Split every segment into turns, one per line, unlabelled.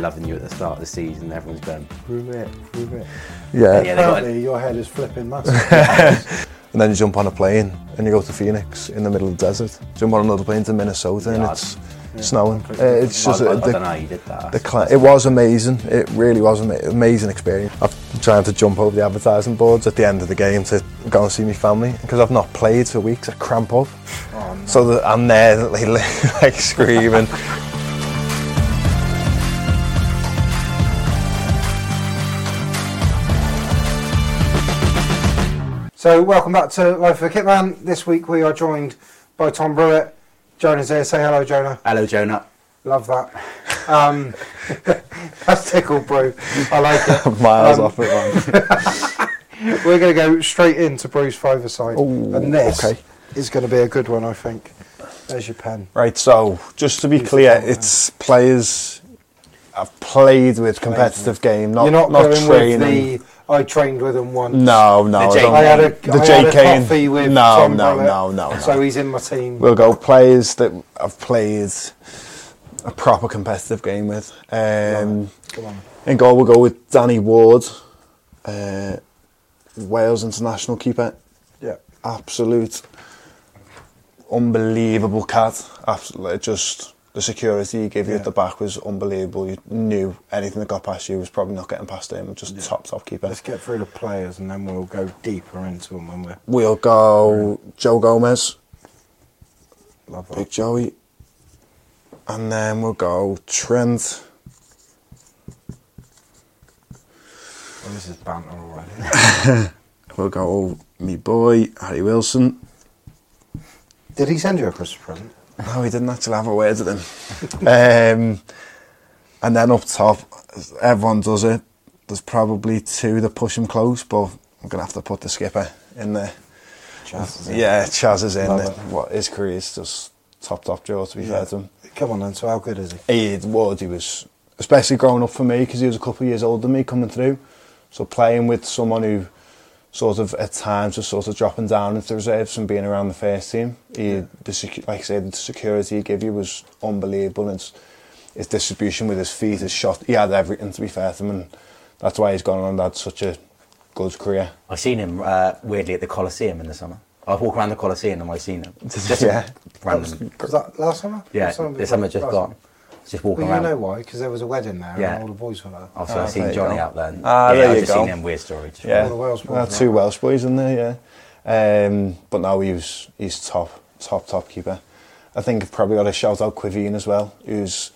Loving you at the start of the season. Everyone's going, prove it, prove it.
Yeah.
Yeah, they got
Apparently, your head is flipping massive.
And then you jump on a plane and you go to Phoenix in the middle of the desert. Jump on another plane to Minnesota and
Yeah,
it's snowing. Uh, it's
I,
just
I, I
the,
don't know how you did that.
the cli- it was amazing. It really was an amazing experience. I'm trying to jump over the advertising boards at the end of the game to go and see my family because I've not played for weeks. I cramp up. So that I'm there like, like screaming.
So, welcome back to Life of a Kitman. This week we are joined by Tom Brewitt. Jonah's here. Say hello, Jonah.
Hello, Jonah.
Love that. Um, that's tickled, bro. I like it.
Miles
Um,
off it, man.
We're going to go straight into Bruce Fiverside.
Ooh,
and this
okay.
is going to be a good one, I think. There's your pen.
Right, so just to be clear, it's players I've played with competitive game, not
You're not,
not
going
training.
With the I trained with him once.
No, no,
The
I
I had a,
the
I had
J
a
Kane.
coffee with
no,
Tom
no, no, no, no.
So he's in my team.
We'll go players that I've played a proper competitive game with. Um,
Come on.
in goal, we'll go with Danny Ward, uh, Wales international keeper.
Yeah.
Absolute, unbelievable cat. Absolutely, just the security he gave you
Yeah.
at the back was unbelievable. You knew anything that got past you was probably not getting past him. Just top, top keeper.
Let's get through the players and then we'll go deeper into them when we're.
We'll go Joe Gomez,
Love that.
Big Joey, and then we'll go Trent.
Well, this is banter already.
We'll go oh, me boy Harry Wilson.
Did he send you a Christmas present?
No, we didn't actually have a word with him. um, and then up top, everyone does it. There's probably two that push him close, but I'm gonna have to put the skipper in there.
Chaz in.
Yeah, Chaz is in.
Love
It.
it.
What his career is just top top draw to be
Yeah.
fair to him.
Come on then, so how good is he?
He was, he was, especially growing up for me because he was a couple of years older than me coming through. So playing with someone who sort of at times was sort of dropping down into the reserves and being around the first team. He, the secu- like I said, the security he gave you was unbelievable. And his, his distribution with his feet, his shot, he had everything to be fair to him, and that's why he's gone on and had such a good career.
I've seen him uh, weirdly at the Coliseum in the summer. I walk around the Coliseum and I've seen him. Just
Yeah.
random.
Was that last summer?
Yeah,
Last summer
the summer just
last
gone. Just walking
Well, you know why? Because there was a wedding there
Yeah.
and all the boys were there.
Also,
Ah, I've
seen Johnny
go.
out there.
Ah,
yeah,
there
I
you
just
go.
seen him. Weird story. Just
Yeah,
the Welsh boys,
we had
right?
two Welsh boys in there. Yeah, um, but now he's he's top, top, top keeper. I think I've probably got to shout out Caoimhín as well, who's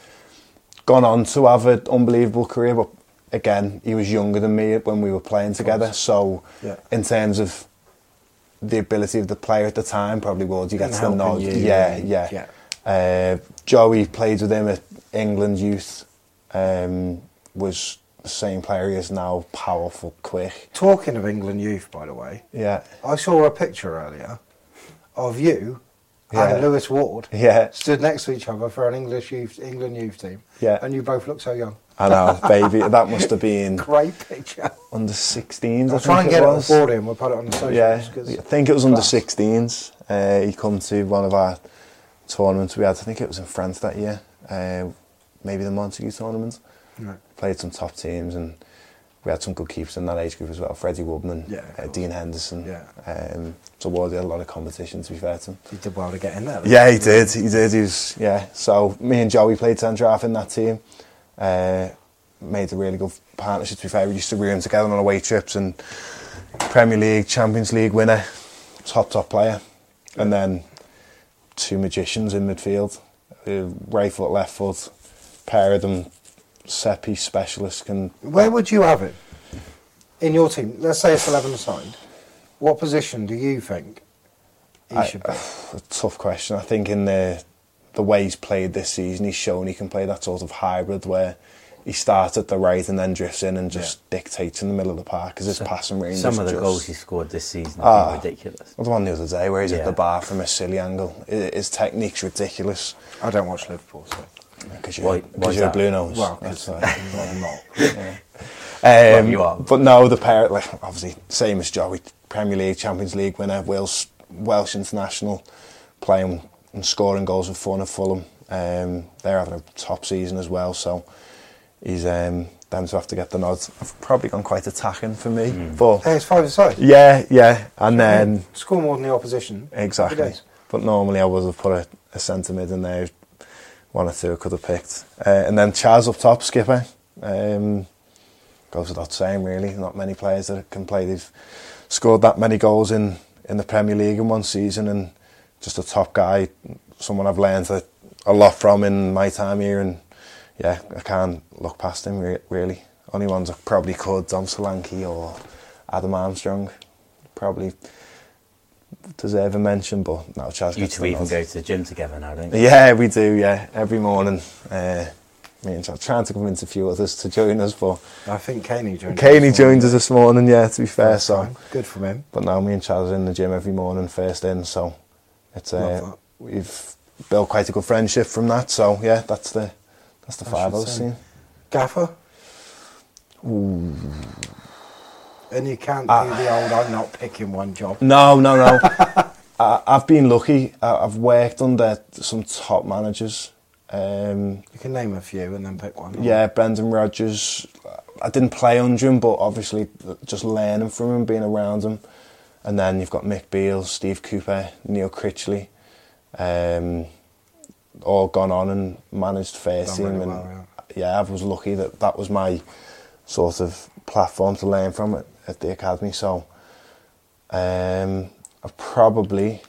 gone on to have an unbelievable career. But again, he was younger than me when we were playing together. So,
Yeah.
in terms of the ability of the player at the time, probably would you get to the
helping
Yeah,
yeah.
yeah. Uh, Joey played with him at England youth. Um, was the same player he is now. Powerful, quick.
Talking of England youth, by the way,
Yeah,
I saw a picture earlier of you
Yeah.
and Lewis Ward
yeah.
stood next to each other for an English youth England youth team.
Yeah.
And you both look so young.
I know, baby. That must have been
Great picture.
under 16s.
I'll
I
try and get
it
it on
was.
board we'll put it on the socials.
Yeah, I think it was under 16s. Uh, he come to one of our tournaments we had. I think it was in France that year. Uh, maybe the Montaigu tournament.
Right.
Played some top teams and we had some good keepers in that age group as well. Freddie Woodman,
Yeah,
uh. Dean Henderson.
Yeah.
Um, so Ward did a lot of competition to be fair to him.
He did well to get in there.
Yeah, he did. He did. He was yeah. So me and Joey played centre half in that team. Uh, made a really good partnership. To be fair, we used to room together on away trips and Premier League, Champions League winner, top top player, and then two magicians in midfield, uh, right foot, left foot, pair of them, set piece specialists can.
Where would you have it in your team? Let's say it's 11 aside. What position do you think he
I-
should be?
a tough question. I think in the the way he's played this season, he's shown he can play that sort of hybrid where he starts at the right and then drifts in and just dictates in the middle of the park because his passing range.
Some of the
just,
goals he scored this season
Ah.
have ridiculous.
Well, the one the other day where he's at the bar from a silly angle. His, his technique's ridiculous.
I don't watch Liverpool, so.
Because you're,
why
'cause
is
you're a blue nose.
Well,
That's
'cause
why.
I'm not.
Um,
you are.
But no, the pair, like obviously, same as Joey, Premier League, Champions League winner, Wales, Welsh international, playing and scoring goals with fun at Fulham. Um, they're having a top season as well, so he's um, them to have to get the nod. I've probably gone quite attacking for me,
Hmm.
but
Hey, it's five aside.
yeah, yeah, and then
Score more than the opposition.
Exactly. But normally I would have put a, a centre mid in there, one or two I could have picked, uh, and then Chaz up top, skipper. Um, goes without saying, really. Not many players that can play. They've scored that many goals in, in the Premier League in one season, and just a top guy, someone I've learned a, a lot from in my time here. And yeah, I can't look past him re- really. Only ones I probably could, Dom Solanke or Adam Armstrong, probably deserve a mention. But no, Chaz.
You
gets
two even
nod.
go to the gym together now, don't you?
Yeah, we do. Yeah, every morning. Uh, me and Chaz trying to convince a few others to join us, but
I think Caney joined.
Caney
us
joined us this morning. Yeah, to be fair, so.
time. Good for him.
But now me and Chaz are in the gym every morning, first in. So it's
Love
uh, we've built quite a good friendship from that. So yeah, that's the that's the
I
five
should
I was
say.
seeing.
Gaffer. And you can't
Ah.
do the old I'm not picking one job.
No, no, no. I, I've been lucky. I, I've worked under some top managers. Um,
You can name a few and then pick one.
Yeah, Brendan Rodgers. I didn't play under him, but obviously just learning from him, being around him. And then you've got Mick Beale, Steve Cooper, Neil Critchley, um, all gone on and managed first
Done
team.
really
and
well,
yeah, I was lucky that that was my sort of platform to learn from at, at the academy. So um, I've probably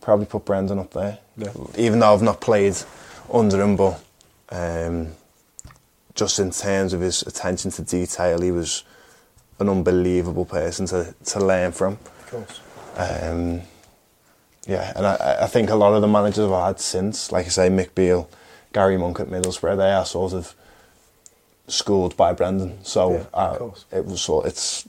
probably put Brendan up there,
Yeah.
even though I've not played under him, but um, just in terms of his attention to detail, he was an unbelievable person to, to learn from.
Of course.
Um, yeah, and I, I think a lot of the managers I've had since, like I say, Mick Beale, Gary Monk at Middlesbrough, they are sort of schooled by Brendan. So
Yeah, of course.
it was sort it's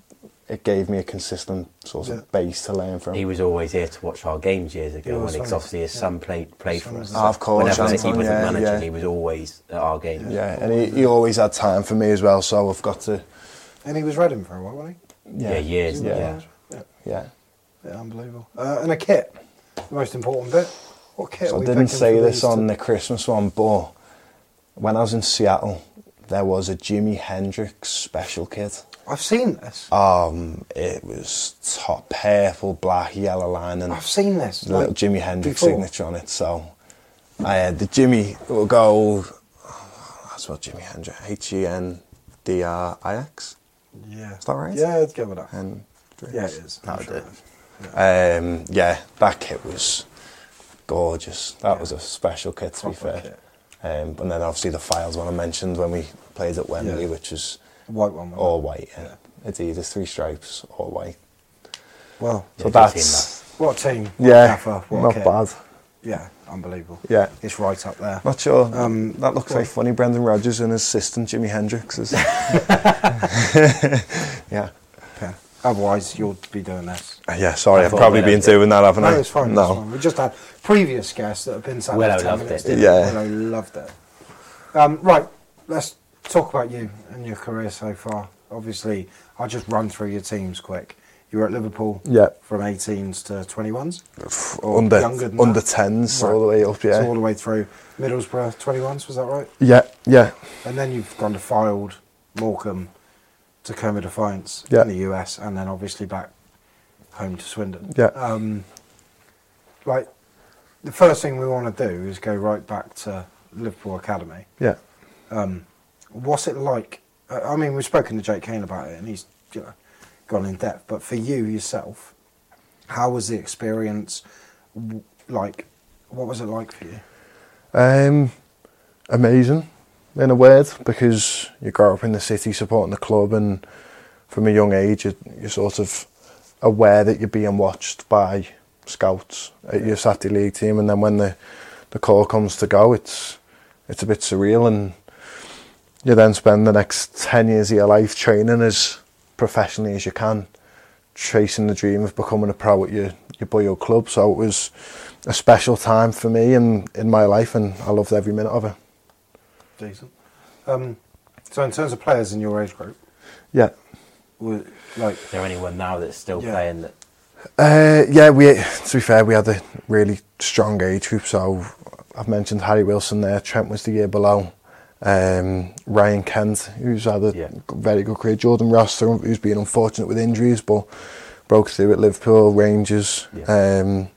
it gave me a consistent sort of
Yeah.
base to learn from.
He was always here to watch our games years ago,
was,
when because
wasn't
obviously his
Yeah.
son played played for us.
there.
Ah, of course,
Whenever
Anton,
he wasn't
yeah,
managing,
yeah.
he was always at our games.
yeah, and he, he always had time for me as well. So I've got to
And he was Reading for a while, wasn't
Yeah, years.
he?
Yeah.
Yeah.
Yeah,
yeah.
yeah unbelievable. Uh, and a kit, the most important bit. What kit?
So
are
I didn't say this on
to-
the Christmas one, but when I was in Seattle, there was a Jimi Hendrix special kit.
I've seen this.
Um, it was top purple, black, yellow lining.
I've seen this.
the little
like,
Jimi Hendrix
before.
signature on it. So I had the Jimmy will go. That's what Jimi Hendrix. H E N D R I X.
Yeah.
Is that right?
Yeah, let's go with that.
And
yeah, it is.
That'll
sure it is.
um, yeah, that kit was gorgeous. That was a special kit to be fair.
kit.
Um, and then obviously the Fylde one I mentioned when we played at Wembley,
Yeah.
which
is white one.
all white. Yeah. Adidas three stripes, all white.
Well,
So
Yeah,
that's
what team. What
yeah,
gaffer, what
not
kit.
bad.
yeah, unbelievable.
Yeah.
It's right up there.
Not sure.
Um,
that looks like funny. Brendan Rodgers and his assistant Jimi Hendrix is. yeah.
Yeah. Otherwise, you'll be doing this.
Yeah, sorry,
I
I've probably been doing that, haven't I?
No, it's fine.
No.
It's fine. We just had previous guests that have been sat
Willow
there 10
loved
minutes.
it.
didn't
Yeah.
they? Willow loved it. Um, right, let's talk about you and your career so far. Obviously, I'll just run through your teams quick. You were at Liverpool
Yeah.
from 18s to 21s?
F-
Or
under
younger than
under
that?
10s
Right.
all the way up, yeah.
So all the way through Middlesbrough 21s, was that right?
yeah, yeah.
And then you've gone to Fylde, Morecambe, Tacoma Defiance
Yeah.
in the US, and then obviously back home to Swindon.
Yeah.
Um, like, the first thing we want to do is go right back to Liverpool Academy.
Yeah.
Um, what's it like? I mean, we've spoken to Jake Kane about it, and he's you know gone in depth. But for you yourself, how was the experience? Like, what was it like for you?
Um, amazing, in a word, because you grow up in the city supporting the club, and from a young age, you- you're sort of aware that you're being watched by scouts at your Saturday league team, and then when the the call comes to go, it's it's a bit surreal, and you then spend the next ten years of your life training as professionally as you can, chasing the dream of becoming a pro at your your boyhood club. So it was a special time for me in in my life, and I loved every minute of it.
Decent. Um, so, in terms of players in your age group,
Yeah.
were, like,
Is there anyone now that's still
Yeah.
playing that?
Uh, yeah, we to be fair, we had a really strong age group. So I've mentioned Harry Wilson there. Trent was the year below. Um, Ryan Kent, who's had a
Yeah.
very good career. Jordan Rossiter, who's been unfortunate with injuries, but broke through at Liverpool, Rangers.
Yeah.
Um,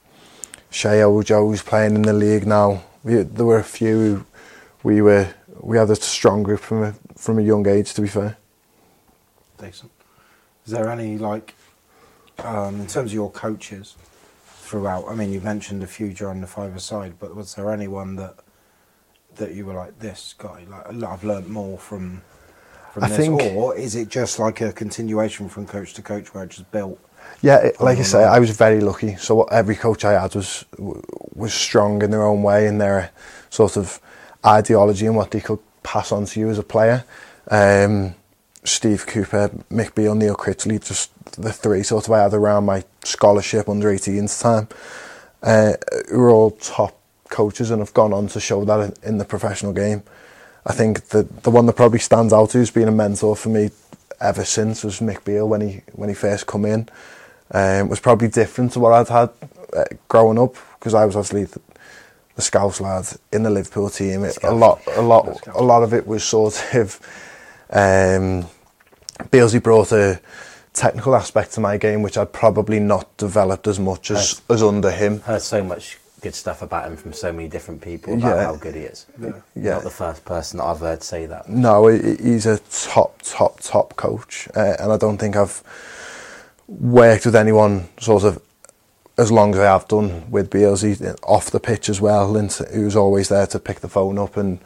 Sheyi Ojo, who's playing in the league now. We, there were a few. Who we were we had a strong group from a from a young age. To be fair.
decent. Is there any like, um, in terms of your coaches throughout? I mean, you mentioned a few during the five side, but was there anyone that that you were like this guy? Like, I've learnt more from from
I
this,
think-
or is it just like a continuation from coach to coach where it's just built?
Yeah, it, like I say. I was very lucky. So what every coach I had was was strong in their own way in their sort of ideology and what they could pass on to you as a player. Um, Steve Cooper, Mick Beale, Neil Critchley, just the three sort of I had around my scholarship under 18s time, uh, who were all top coaches and have gone on to show that in, in the professional game. I think the the one that probably stands out who's been a mentor for me ever since was Mick Beale when he when he first come in. Um, it was probably different to what I'd had uh, growing up because I was obviously the, the Scouse lad in the Liverpool team. It, a lot, a lot, a lot of it was sort of. Um, Bealsy brought a technical aspect to my game which I'd probably not developed as much as, as under him.
Heard so much good stuff about him from so many different people about
Yeah.
how good he is.
Yeah.
Not the first person that I've heard say that.
No, he's a top, top, top coach, uh, and I don't think I've worked with anyone sort of as long as I have done with Bealsy off the pitch as well, and who's always there to pick the phone up and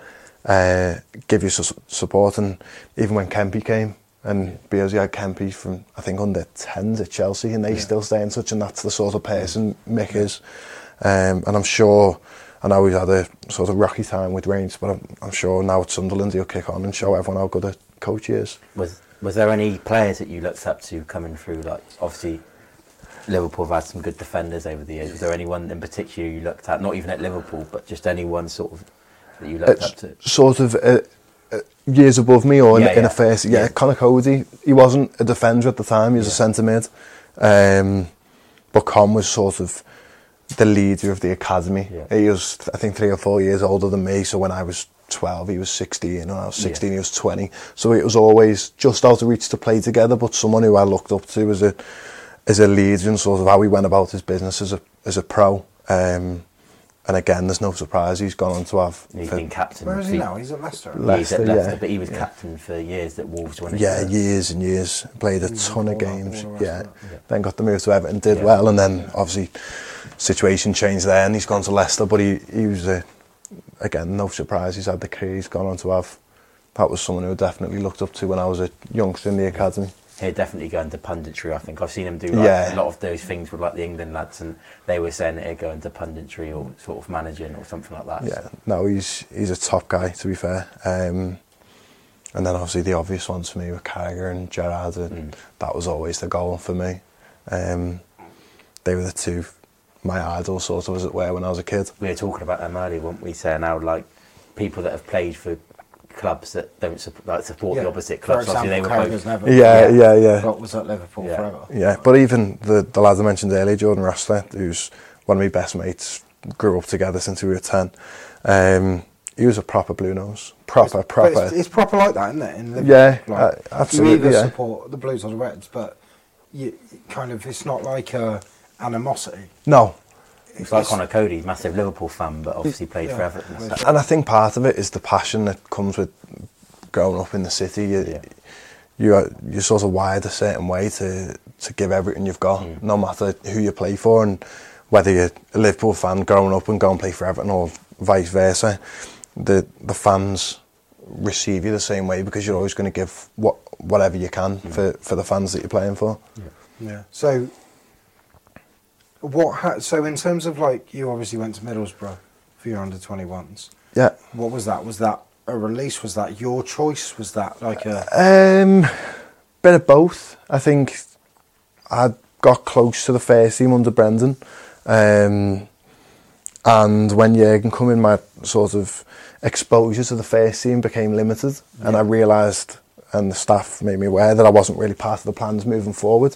uh, give you su- support. And even when Kempy came, and Bealsy had Kempy from I think under tens at Chelsea, and they still stay in touch, and that's the sort of person Mick is. Um, and I'm sure. I know he's had a sort of rocky time with Rangers, but I'm, I'm sure now at Sunderland he'll kick on and show everyone how good a coach he is.
Was was there any players that you looked up to coming through? Like obviously, Liverpool have had some good defenders over the years. Was there anyone in particular you looked at? Not even at Liverpool, but just anyone sort of that you looked up to.
sort of uh, years above me or in,
Yeah,
in a first. Yeah,
Yeah.
Conor Coady. He wasn't a defender at the time. He was a
Yeah.
centre mid. Um, but Con was sort of the leader of the academy.
Yeah.
He was, I think, three or four years older than me. So when I was 12, he was 16. When I was 16,
Yeah.
he was 20. So it was always just out of reach to play together. But someone who I looked up to as a as a leader and sort of how he went about his business as a as a pro. Um, and again, there's no surprise he's gone on to have.
He's
for-
been captain.
Where is he now? He's at Leicester.
Le-
He's at
Leicester,
Leicester,
yeah.
but he was
Yeah.
captain for years at Wolves when
Yeah,
first-
years and years. Played a
Mm,
ton of games.
all the
Yeah.
of it.
Then got the move to Everton, did
Yeah.
well, and then obviously situation changed there, and he's gone to Leicester. But he he was a, again no surprise. He's had the career he's gone on to have. That was someone who I definitely looked up to when I was a youngster in the academy.
He'd definitely go into punditry. I think I've seen him do like,
Yeah.
a lot of those things with like the England lads, and they were saying he'd go into punditry or sort of managing or something like that.
Yeah, no, he's he's a top guy to be fair. Um, and then obviously the obvious ones for me were Carragher and Gerrard. And That was always the goal for me. Um, they were the two, my idols sort of as it were when I was a kid.
we were talking about them earlier, weren't we? Saying how like people that have played for clubs that don't sup- like, support the opposite clubs.
For example,
they were both.
never.
Yeah, yeah, yeah.
But was at Liverpool
Yeah.
forever.
Yeah, but even the the lad I mentioned earlier, Jordan Rossiter, who's one of my best mates, grew up together since we were ten. Um, he was a proper blue nose, proper,
But
proper.
It's, it's proper like that, isn't it? In Liverpool?
Yeah,
like,
uh, absolutely,
You either
yeah.
support the Blues or the Reds, but you kind of it's not like a animosity.
no,
It's like Conor Coady, massive Liverpool fan, but obviously played for Everton. and
and I think part of it is the passion that comes with growing up in the city. You,
Yeah.
you are you're sort of wired a certain way to to give everything you've got, mm. no matter who you play for, and whether you're a Liverpool fan growing up and go and play for Everton or vice versa. The the fans receive you the same way because you're always going to give what whatever you can mm. for, for the fans that you're playing for.
Yeah. So, what? Ha- so, in terms of like, you obviously went to Middlesbrough for your under twenty ones.
Yeah.
What was that? Was that a release? Was that your choice? Was that like a?
Um, bit of both. I think I got close to the first team under Brendan, um, and when Jurgen come in, my sort of exposure to the first team became limited, and I realised, and the staff made me aware that I wasn't really part of the plans moving forward,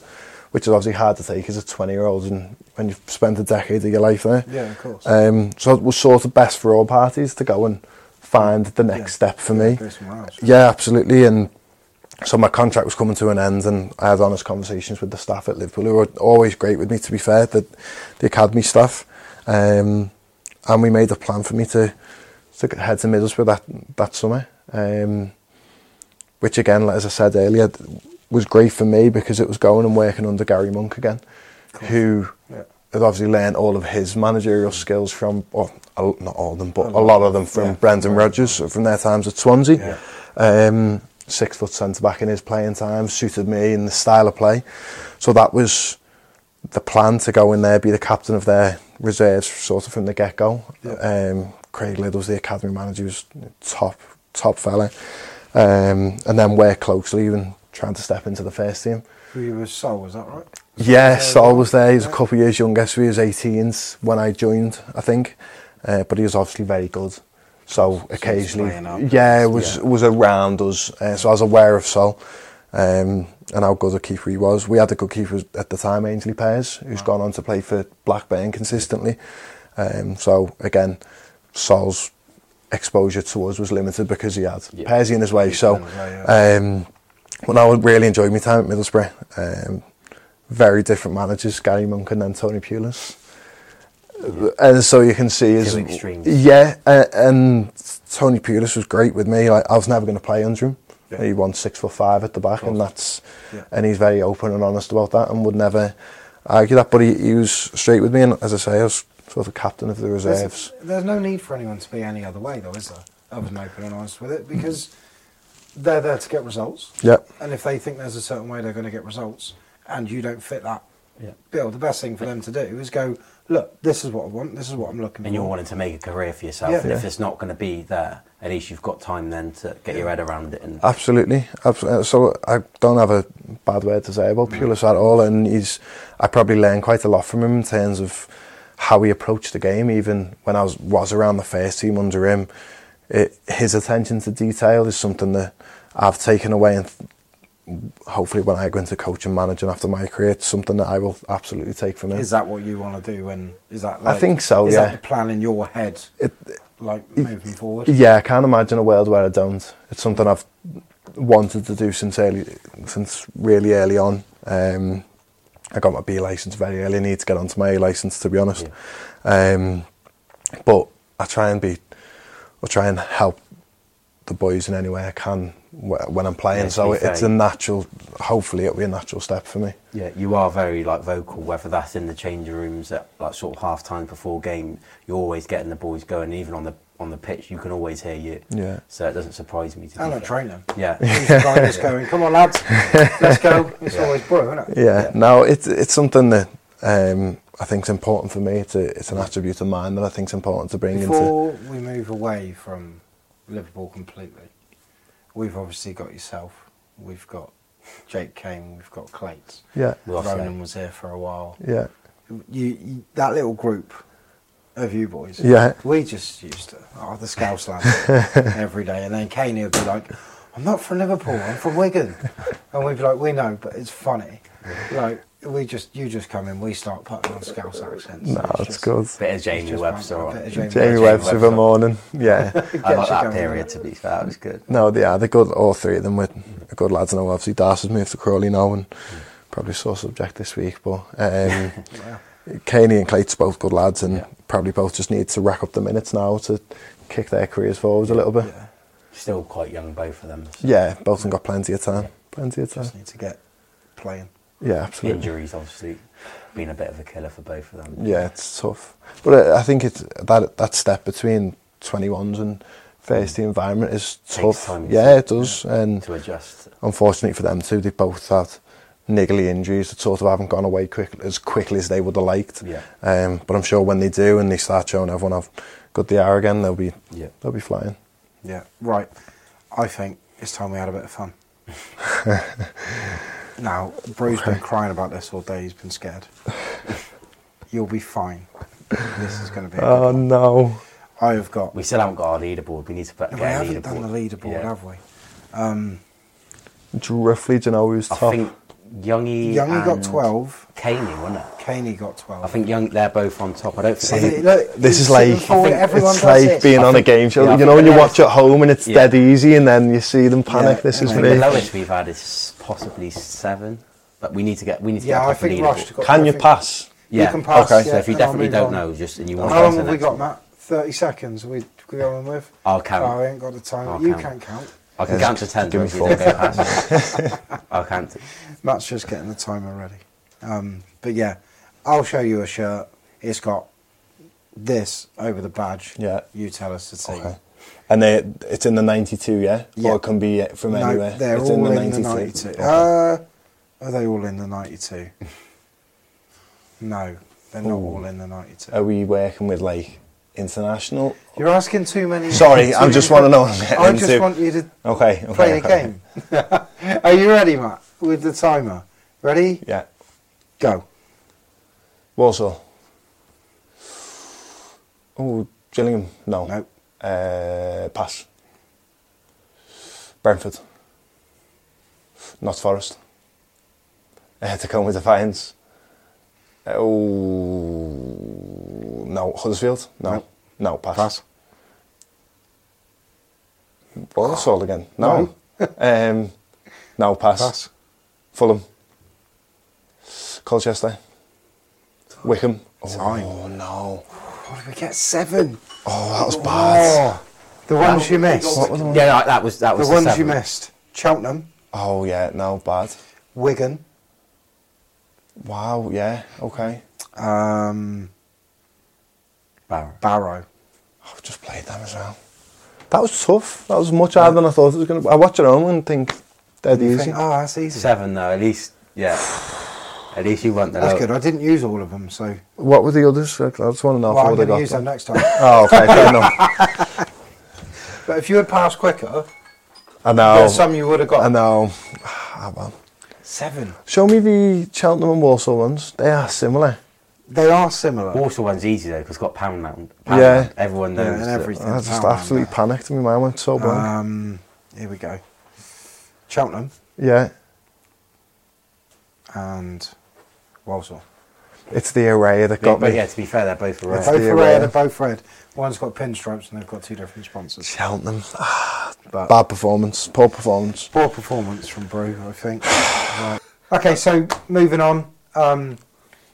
which is obviously hard to take as a twenty-year-old, and when you've spent a decade of your life there.
Yeah, of course.
Um, so it was sort of best for all parties to go and find the next
Yeah.
step for me.
else.
Yeah, absolutely. And so my contract was coming to an end, and I had honest conversations with the staff at Liverpool, who were always great with me. To be fair, the, the academy staff, um, and we made a plan for me to to head to Middlesbrough that that summer. Um, which again, as I said earlier, was great for me because it was going and working under Gary Monk again, who
Yeah.
obviously learned all of his managerial skills from, or not all of them, but a lot of them from
Yeah.
Brendan Rodgers from their times at Swansea. Um, six foot centre back in his playing time suited me in the style of play. So that was the plan to go in there, be the captain of their reserves, sort of from the get go. Um, Craig Liddle's the academy manager, was top top fella, um, and then work closely and trying to step into the first team.
Who you was Sol? Was that right?
Yeah, Sol was there. He was a couple of years younger, so he was 18s when I joined, I think. Uh, but he was obviously very good. So occasionally,
up.
yeah, it was was around us. Uh, so I was aware of Sol um, and how good a keeper he was. We had a good keeper at the time, Aynsley Pears, who's gone on to play for Blackburn consistently. Um, so again, Sol's exposure to us was limited because he had
Yeah.
Pearsy in his way. So,
his way,
um, but I really enjoyed my time at Middlesbrough. Um, very different managers, Gary Monk and then Tony Pulis. And so you can see is
Two
yeah, uh, and Tony Pulis was great with me. Like I was never going to play under him.
Yeah.
He won six foot five at the back, and that's
Yeah.
and he's very open and honest about that, and would never argue that. But he, he was straight with me, and as I say, I was sort of a captain of the reserves.
There's, there's no need for anyone to be any other way, though, is there? Other than open and honest with it, because they're there to get results.
Yeah.
And if they think there's a certain way they're going to get results, and you don't fit that
Yeah.
bill, the best thing for them to do is go, look, this is what I want, this is what I'm looking
And
for.
And you're wanting to make a career for yourself,
Yeah.
and if it's not going to be there, at least you've got time then to get your head around it. And
Absolutely. Abs- uh, So I don't have a bad word to say about Pulis at all, and he's. I probably learned quite a lot from him in terms of how he approached the game. Even when I was was around the first team under him, it, his attention to detail is something that I've taken away, and hopefully when I go into coaching managing after my career, it's something that I will absolutely take from it.
Is that what you want to do? And is that?
I think so, yeah.
Is
yeah.
that the plan in your head? like moving forward.
Yeah, I can't imagine a world where I don't. It's something I've wanted to do since early, since really early on. Um, I got my B license very early. I need to get onto my A license to be honest. Um, but I try and be, I try and help the boys in any way I can when I'm playing.
Yeah,
so
be
it's a natural. Hopefully, it'll be a natural step for me.
Yeah, you are very like vocal, whether that's in the changing rooms at like sort of half time before game. You're always getting the boys going, even on the on the pitch, you can always hear you.
Yeah.
So it doesn't surprise me. To
And
be
at
fair.
training.
Yeah.
He's the guy that's going, come on lads, let's go. It's always bro, isn't it?
Yeah, no, it's it's something that um, I think's important for me. It's a, it's an attribute of mine that I think is important to bring into.
Before we move away from Liverpool completely, we've obviously got yourself, we've got Jake Kane, we've got Clates.
Yeah,
Well
Ronan
said.
was here for a while.
yeah,
You, you, that little group of you boys.
Yeah.
We just used to, oh, the Scouse lads, every day. And then Kane would be like, I'm not from Liverpool, I'm from Wigan. And we'd be like, we know, but it's funny. Like, we just, you just come in, we start putting on Scouse accents.
no,
It's
it's good.
Bit of Jamie Webster.
banter,
on
a bit of Jamie
Jamie
Jamie
Webster of a
Webster.
morning, yeah.
I like
Gets you
that period. To be fair, that was good.
No, they are. They're good. All three of them were good lads. I know obviously Darcy's moved to Crawley now and probably sore subject this week. But um, Caney and Clate's both good lads and
Yeah.
probably both just need to rack up the minutes now to kick their careers forwards a little bit.
Yeah.
Still quite young, both of them. so
Yeah, both of them got plenty of time.
Yeah.
Plenty of time.
Just need to get playing.
Yeah, absolutely.
Injuries, obviously, been a bit of a killer for both of them.
Yeah, it's tough. But I I think it's that that step between 21s and first team environment is
Takes
tough.
time,
yeah, it does. And
To adjust.
unfortunately for them too, they both had niggly injuries that sort of haven't gone away quick, as quickly as they would have liked.
Yeah.
Um, but I'm sure when they do and they start showing everyone how good they are again, they'll be
Yeah.
they'll be flying.
Yeah, right. I think it's time we had a bit of fun. now, Bru's been crying about this all day. He's been scared. You'll be fine. This is going to be. A good
Oh
one.
no!
I have got.
We still haven't got our leaderboard. We need to put
we
get a
haven't
leaderboard.
done the leaderboard,
Yeah.
have we? Um,
Roughly, do you know who's
I
top?
think Youngie.
Youngie got
and
12.
Caney, wasn't it?
Caney got 12.
I think Young. They're both on top. I don't think.
See, look,
This is like
sitting forward,
it's like
this.
being
I
on
think-
a game show.
yeah,
you know when you watch at home and it's
Yeah.
dead easy, and then you see them panic.
Yeah,
this is
I
I
think
think the lowest we've had is possibly seven, but we need to get we need to
Yeah,
get a
I
proper
think. Rush got
Can you pass?
Yeah.
You can pass.
Okay.
yeah,
So if you definitely don't
on.
know, just and you want
How long have we got, Matt? 30 seconds. Are we going with?
I'll count.
Oh, I ain't got the time.
I'll
you
count.
can count.
I can
Yeah,
count to ten.
give me
if you
four.
don't go. I'll count.
Matt's just getting the timer ready. Um, but yeah, I'll show you a shirt. It's got this over the badge.
Yeah.
You tell us the team.
Okay. And they, it's in the 92, yeah?
Yeah.
Or it can be from
no,
anywhere?
they're
it's
all in the
92.
92.
Okay.
Uh, are they all in the 92? no, they're not all in the 92.
Are we working with like international?
You're asking too many.
Sorry, I just want to know.
I just
into.
want you to
Okay, okay.
play the
okay.
game. Are you ready, Matt? With the timer. Ready?
Yeah.
Go.
Walsall. Oh, Gillingham. No.
No.
Uh, pass. Brentford. Not Forest. Uh, Tacoma Defiance. Oh, no. Huddersfield? No.
No.
No, pass.
Pass.
Walsall again? No. um, no, pass.
Pass.
Fulham. Colchester. Wycombe.
Time.
Oh, no.
What did we get? Seven.
Oh, that was bad.
Oh, the ones you missed.
What was the one?
Yeah, that was that
The
was
ones you missed. Cheltenham,
Oh, yeah, no, bad.
Wigan,
Wow, yeah, okay.
um,
Barrow.
Barrow.
I've just played them as well. That was tough. That was much harder than I thought it was going to. I watch it home and think, dead
You
easy.
think, oh, that's easy.
Seven though, at least. Yeah. At least you want the.
That's
low-
good. I didn't use all of them, so
What were the others? I just want to know
well, I'm
they
going to
got
use them
them.
next time.
Oh, okay, fair enough.
But if you had passed quicker,
I know.
there's some you would have got.
I know. Ah, well.
Seven.
Show me the Cheltenham and Walsall ones. They are similar.
They are similar.
Walsall one's easy though because it's got pound mound. Pound
Yeah.
Mount. Everyone
Yeah,
knows.
and everything.
I just absolutely
man.
panicked and my mind went so blank.
Um, here we go. Cheltenham
yeah,
and Walsall.
it's the array that
Yeah,
got
but
me.
yeah, to be fair, they're both
They're both
the
red.
array.
They're both red. One's got pinstripes and they've got two different sponsors.
Cheltenham.
But
bad performance. Poor performance.
Poor performance from Brew, I think. right. Okay, so moving on, um,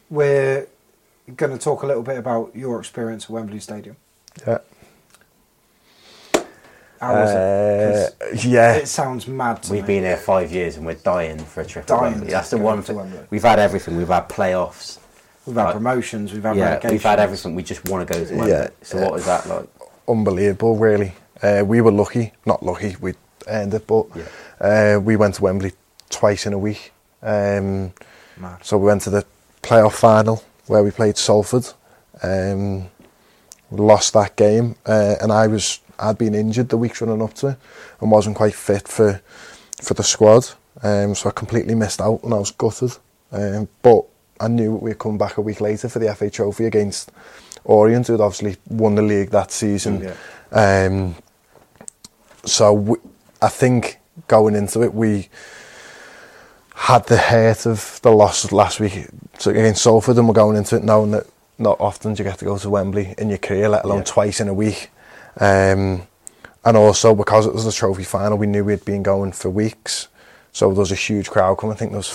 we're going to talk a little bit about your experience at Wembley Stadium.
Yeah.
How was
Uh,
it? 'Cause
yeah.
it sounds mad to
We've
me.
been here five years and we're dying for a trip. to
Dying
Wembley.
to
That's the
go
one
to
thing.
Wembley.
We've had everything. We've had playoffs.
We've had
Like-
promotions, we've had
Yeah, we've had everything. We just want to go to Wembley.
Yeah.
So what was that like?
unbelievable, really. Uh, we were lucky, not lucky, we earned it, but uh, we went to Wembley twice in a week. Um, so we went to the playoff final where we played Salford. Um, lost that game, uh, and I was I'd been injured the weeks running up to it and wasn't quite fit for for the squad. Um, so I completely missed out and I was gutted. Um, but I knew we'd come back a week later for the FA Trophy against Orient, who'd obviously won the league that season. Um, so we, I think going into it, we had the hurt of the loss last week to- against Salford, and we're going into it knowing that not often do you get to go to Wembley in your career, let alone
Yeah.
twice in a week. Um, and also because it was the trophy final, we knew we'd been going for weeks, so there was a huge crowd coming. I think there was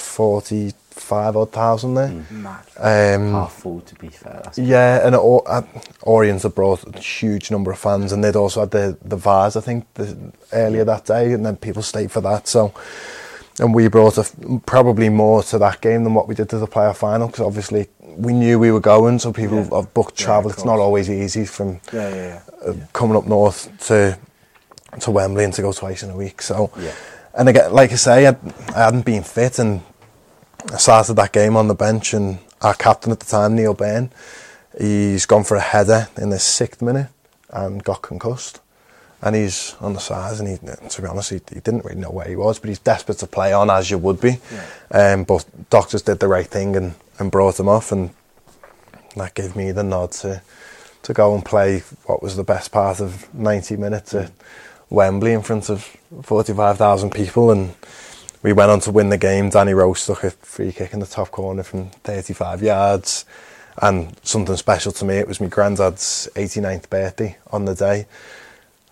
forty-five odd thousand there.
Mad.
Um,
Half full, to be fair. That's
yeah, and Or- uh, Orient had brought a huge number of fans, and they'd also had the the Vase, I think, the, earlier that day, and then people stayed for that. So, and we brought a f probably more to that game than what we did to the playoff final, because obviously we knew we were going, so people
Yeah.
have booked travel.
of
it's not always easy from
Yeah, yeah, yeah.
uh, coming up north to to Wembley and to go twice in a week. So,
Yeah.
and again, like I say, I, I hadn't been fit, and I started that game on the bench, and our captain at the time, Neil Byrne, he's gone for a header in the sixth minute and got concussed. And he's on the sides, and he, to be honest, he, he didn't really know where he was, but he's desperate to play on, as you would be. Um, but doctors did the right thing and, and brought him off, and that gave me the nod to to go and play what was the best part of 90 minutes at Wembley in front of 45,000 people and we went on to win the game. Danny Rose took a free kick in the top corner from 35 yards and something special to me, it was my granddad's 89th birthday on the day.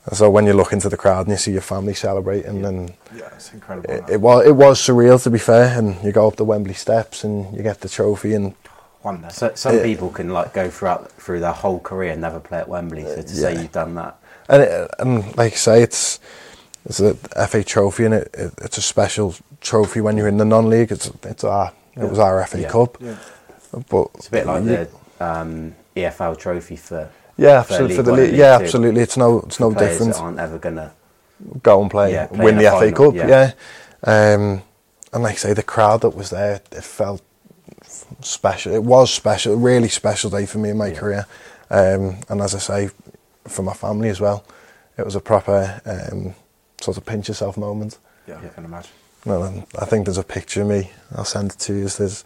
And so when you look into the crowd and you see your family celebrating and
Yeah, it's incredible.
it, it was it was surreal to be fair and you go up the Wembley steps and you get the trophy and
wonder. day.
So some
Yeah.
people can like go throughout through their whole career and never play at Wembley. So to uh,
say
you've done that,
and, it, and like I say, it's it's a FA trophy and it, it, it's a special trophy when you're in the non-league. It's it's our it was our FA
Yeah.
Cup,
yeah.
but
it's a bit like
you-
the um, EFL trophy for
yeah,
for
absolutely for
League
the
One and
league. Yeah,
League
absolutely. It's no it's no
players
different.
aren't ever gonna.
Go and play,
Yeah, play
win the
a
FA Cup.
yeah.
Yeah, Um, and like I say, the crowd that was there, it felt special. It was special, a really special day for me in my career. Um, and as I say, for my family as well, it was a proper um, sort of pinch yourself moment.
Yeah, I can imagine.
Well, I think there's a picture of me. I'll send it to you. There's,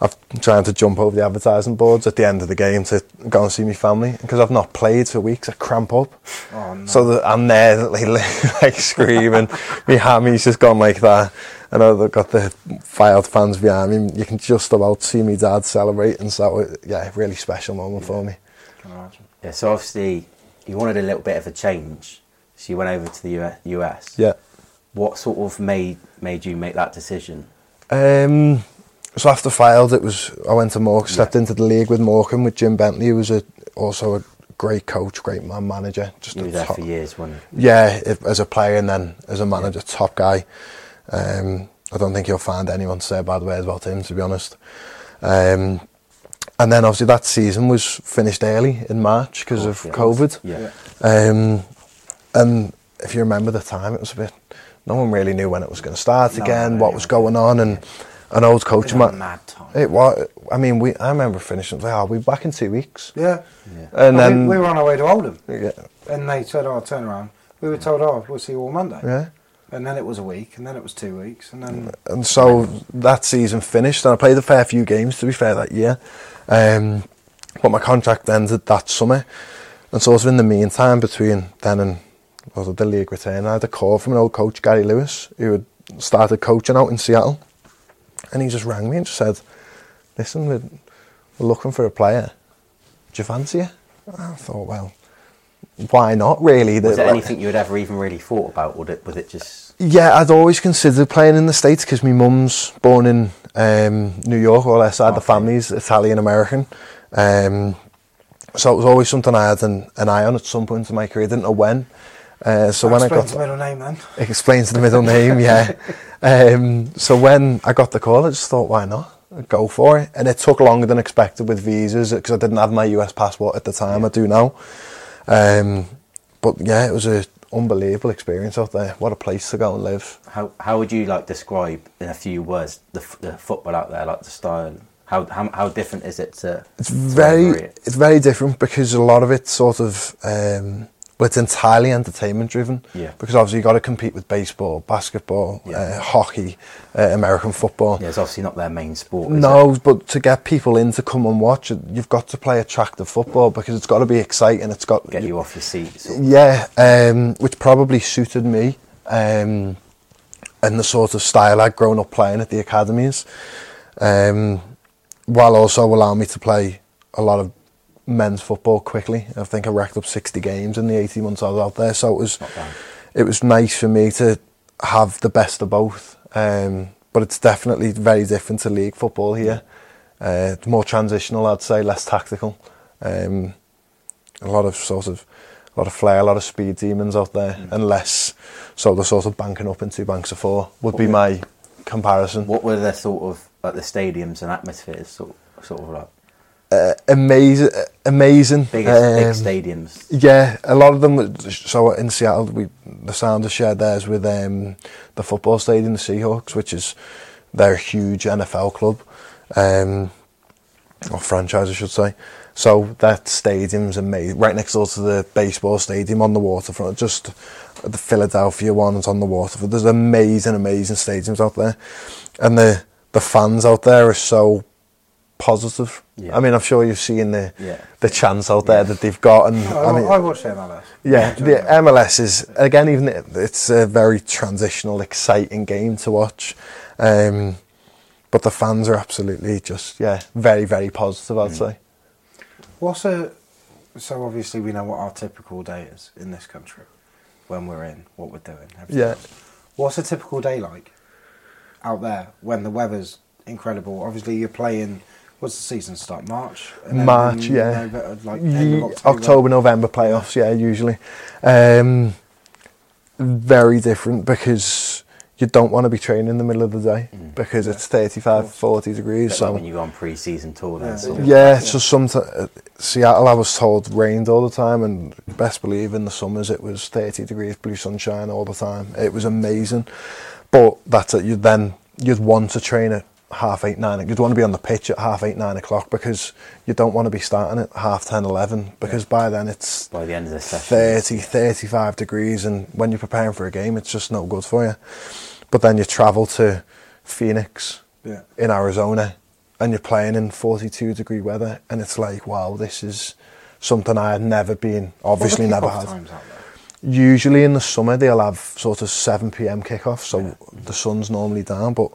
I'm trying to jump over the advertising boards at the end of the game to go and see my family because I've not played for weeks. I cramp up,
Oh, no.
so that I'm there like, like screaming. my hammy's just gone like that, and I've got the Fylde fans behind me. You can just about see me dad celebrating. So yeah, really special moment for me.
I can imagine.
Yeah, so obviously you wanted a little bit of a change, so you went over to the US.
Yeah.
What sort of made made you make that decision?
Um, so after Fylde, it was I went to Morecambe, stepped into the league with Morecambe with Jim Bentley, who was a, also a great coach, great man manager. Just
You
a
were there
top-
for years, you?
Yeah, if, as a player and then as a manager, top guy. Um, I don't think you'll find anyone to say bad words about him, to be honest. Um, and then obviously that season was finished early in March because of
yeah.
COVID.
Yeah.
Um, and if you remember the time, it was a bit. No one really knew when it was going to start
No,
again,
no,
what
yeah.
was going on, and an old coach
a
man.
mad time.
It was. I mean, we. I remember finishing. Like, oh, we'll be back in two weeks.
Yeah.
And
Well,
then
we, we were on our way to Oldham,
yeah,
and they said, "Oh, turn around." We were told, "Oh, we'll see you all Monday."
yeah.
And then it was a week, and then it was two weeks, and then
and so that season finished, and I played a fair few games to be fair that year. Um, but my contract ended that summer, and sort was in the meantime between then and well, the league return, I had a call from an old coach, Gary Lewis, who had started coaching out in Seattle, and he just rang me and just said, "Listen, we're, we're looking for a player. Do you fancy it?" I thought, well, why not? Really,
Was
The-
it
like-
anything you had ever even really thought about? Or it was it just
yeah, I'd always considered playing in the States because my mum's born in um, New York, or her side, the
Okay.
family's Italian American. Um, so it was always something I had an, an eye on at some point in my career. I didn't know when. Uh, so when I got
the middle name then.
it explains the middle name, yeah. Um, so when I got the call, I just thought, why not? I'd go for it. And it took longer than expected with visas because I didn't have my US passport at the time. I do now. Um, but yeah, it was a unbelievable experience out there. What a place to go and live.
How how would you like describe in a few words the, f- the football out there, like the style? How how, how different is it to?
It's
to
very it's very different because a lot of it sort of um, well, it's entirely entertainment driven.
Yeah.
Because obviously you've got to compete with baseball, basketball,
Yeah.
uh, hockey, uh, American football.
Yeah, it's obviously not their main sport.
No,
it?
but to get people in to come and watch it, you've got to play attractive football because it's got to be exciting. It's got to
get you off your seat. Sort of.
yeah, um, which probably suited me um, and the sort of style I'd grown up playing at the academies, um, while also allowing me to play a lot of men's football quickly. I think I racked up 60 games in the 18 months I was out there, so it was it was nice for me to have the best of both. Um, but it's definitely very different to league football here. Uh, it's more transitional, I'd say, less tactical. Um, a lot of sort of a lot of flair, a lot of speed demons out there, and less so the sort of banking up in two banks of four would be my comparison.
What were the sort of like the stadiums and atmospheres sort sort of like
Uh, amazing, amazing.
biggest big
um,
stadiums?
Yeah, a lot of them. So in Seattle, we the Sounders shared theirs with um, the football stadium, the Seahawks, which is their huge NFL club, um, or franchise, I should say. So that stadium's amazing, right next door to the baseball stadium on the waterfront. Just the Philadelphia one's on the waterfront. There's amazing, amazing stadiums out there, and the the fans out there are so positive.
Yeah.
I mean, I'm sure you've seen the
Yeah.
the chance out there that they've got, and
I,
I mean,
I watched MLS.
yeah, the
it.
MLS is again even it's a very transitional, exciting game to watch, um, but the fans are absolutely just yeah very very positive. I'd say.
What's a so obviously we know what our typical day is in this country when we're in what we're doing. everything
Yeah.
else. What's a typical day like out there when the weather's incredible? Obviously you're playing. What's the season start? March. And
March,
in
yeah.
Nove- uh, like end of October.
October, November playoffs, yeah, usually. Um, very different because you don't want to be training in the middle of the day mm. because it's 35, 40 degrees.
Bit
So
like when you go on pre-season tour, then
Yeah.
sort of.
Yeah, so sometimes uh, Seattle, I was told rained all the time, and best believe in the summers it was 30 degrees, blue sunshine all the time. It was amazing, but that's it. You then you'd want to train at half eight, nine. You'd want to be on the pitch at half eight, nine o'clock because you don't want to be starting at half 10, 11 because by then it's
by the end of the session.
30, 35 degrees, and when you're preparing for a game, it's just no good for you. But then you travel to Phoenix
Yeah.
in Arizona and you're playing in 42 degree weather, and it's like, wow, this is something I had never been, obviously never had.
Times out there?
Usually in the summer, they'll have sort of 7 pm kickoff, so the sun's normally down, but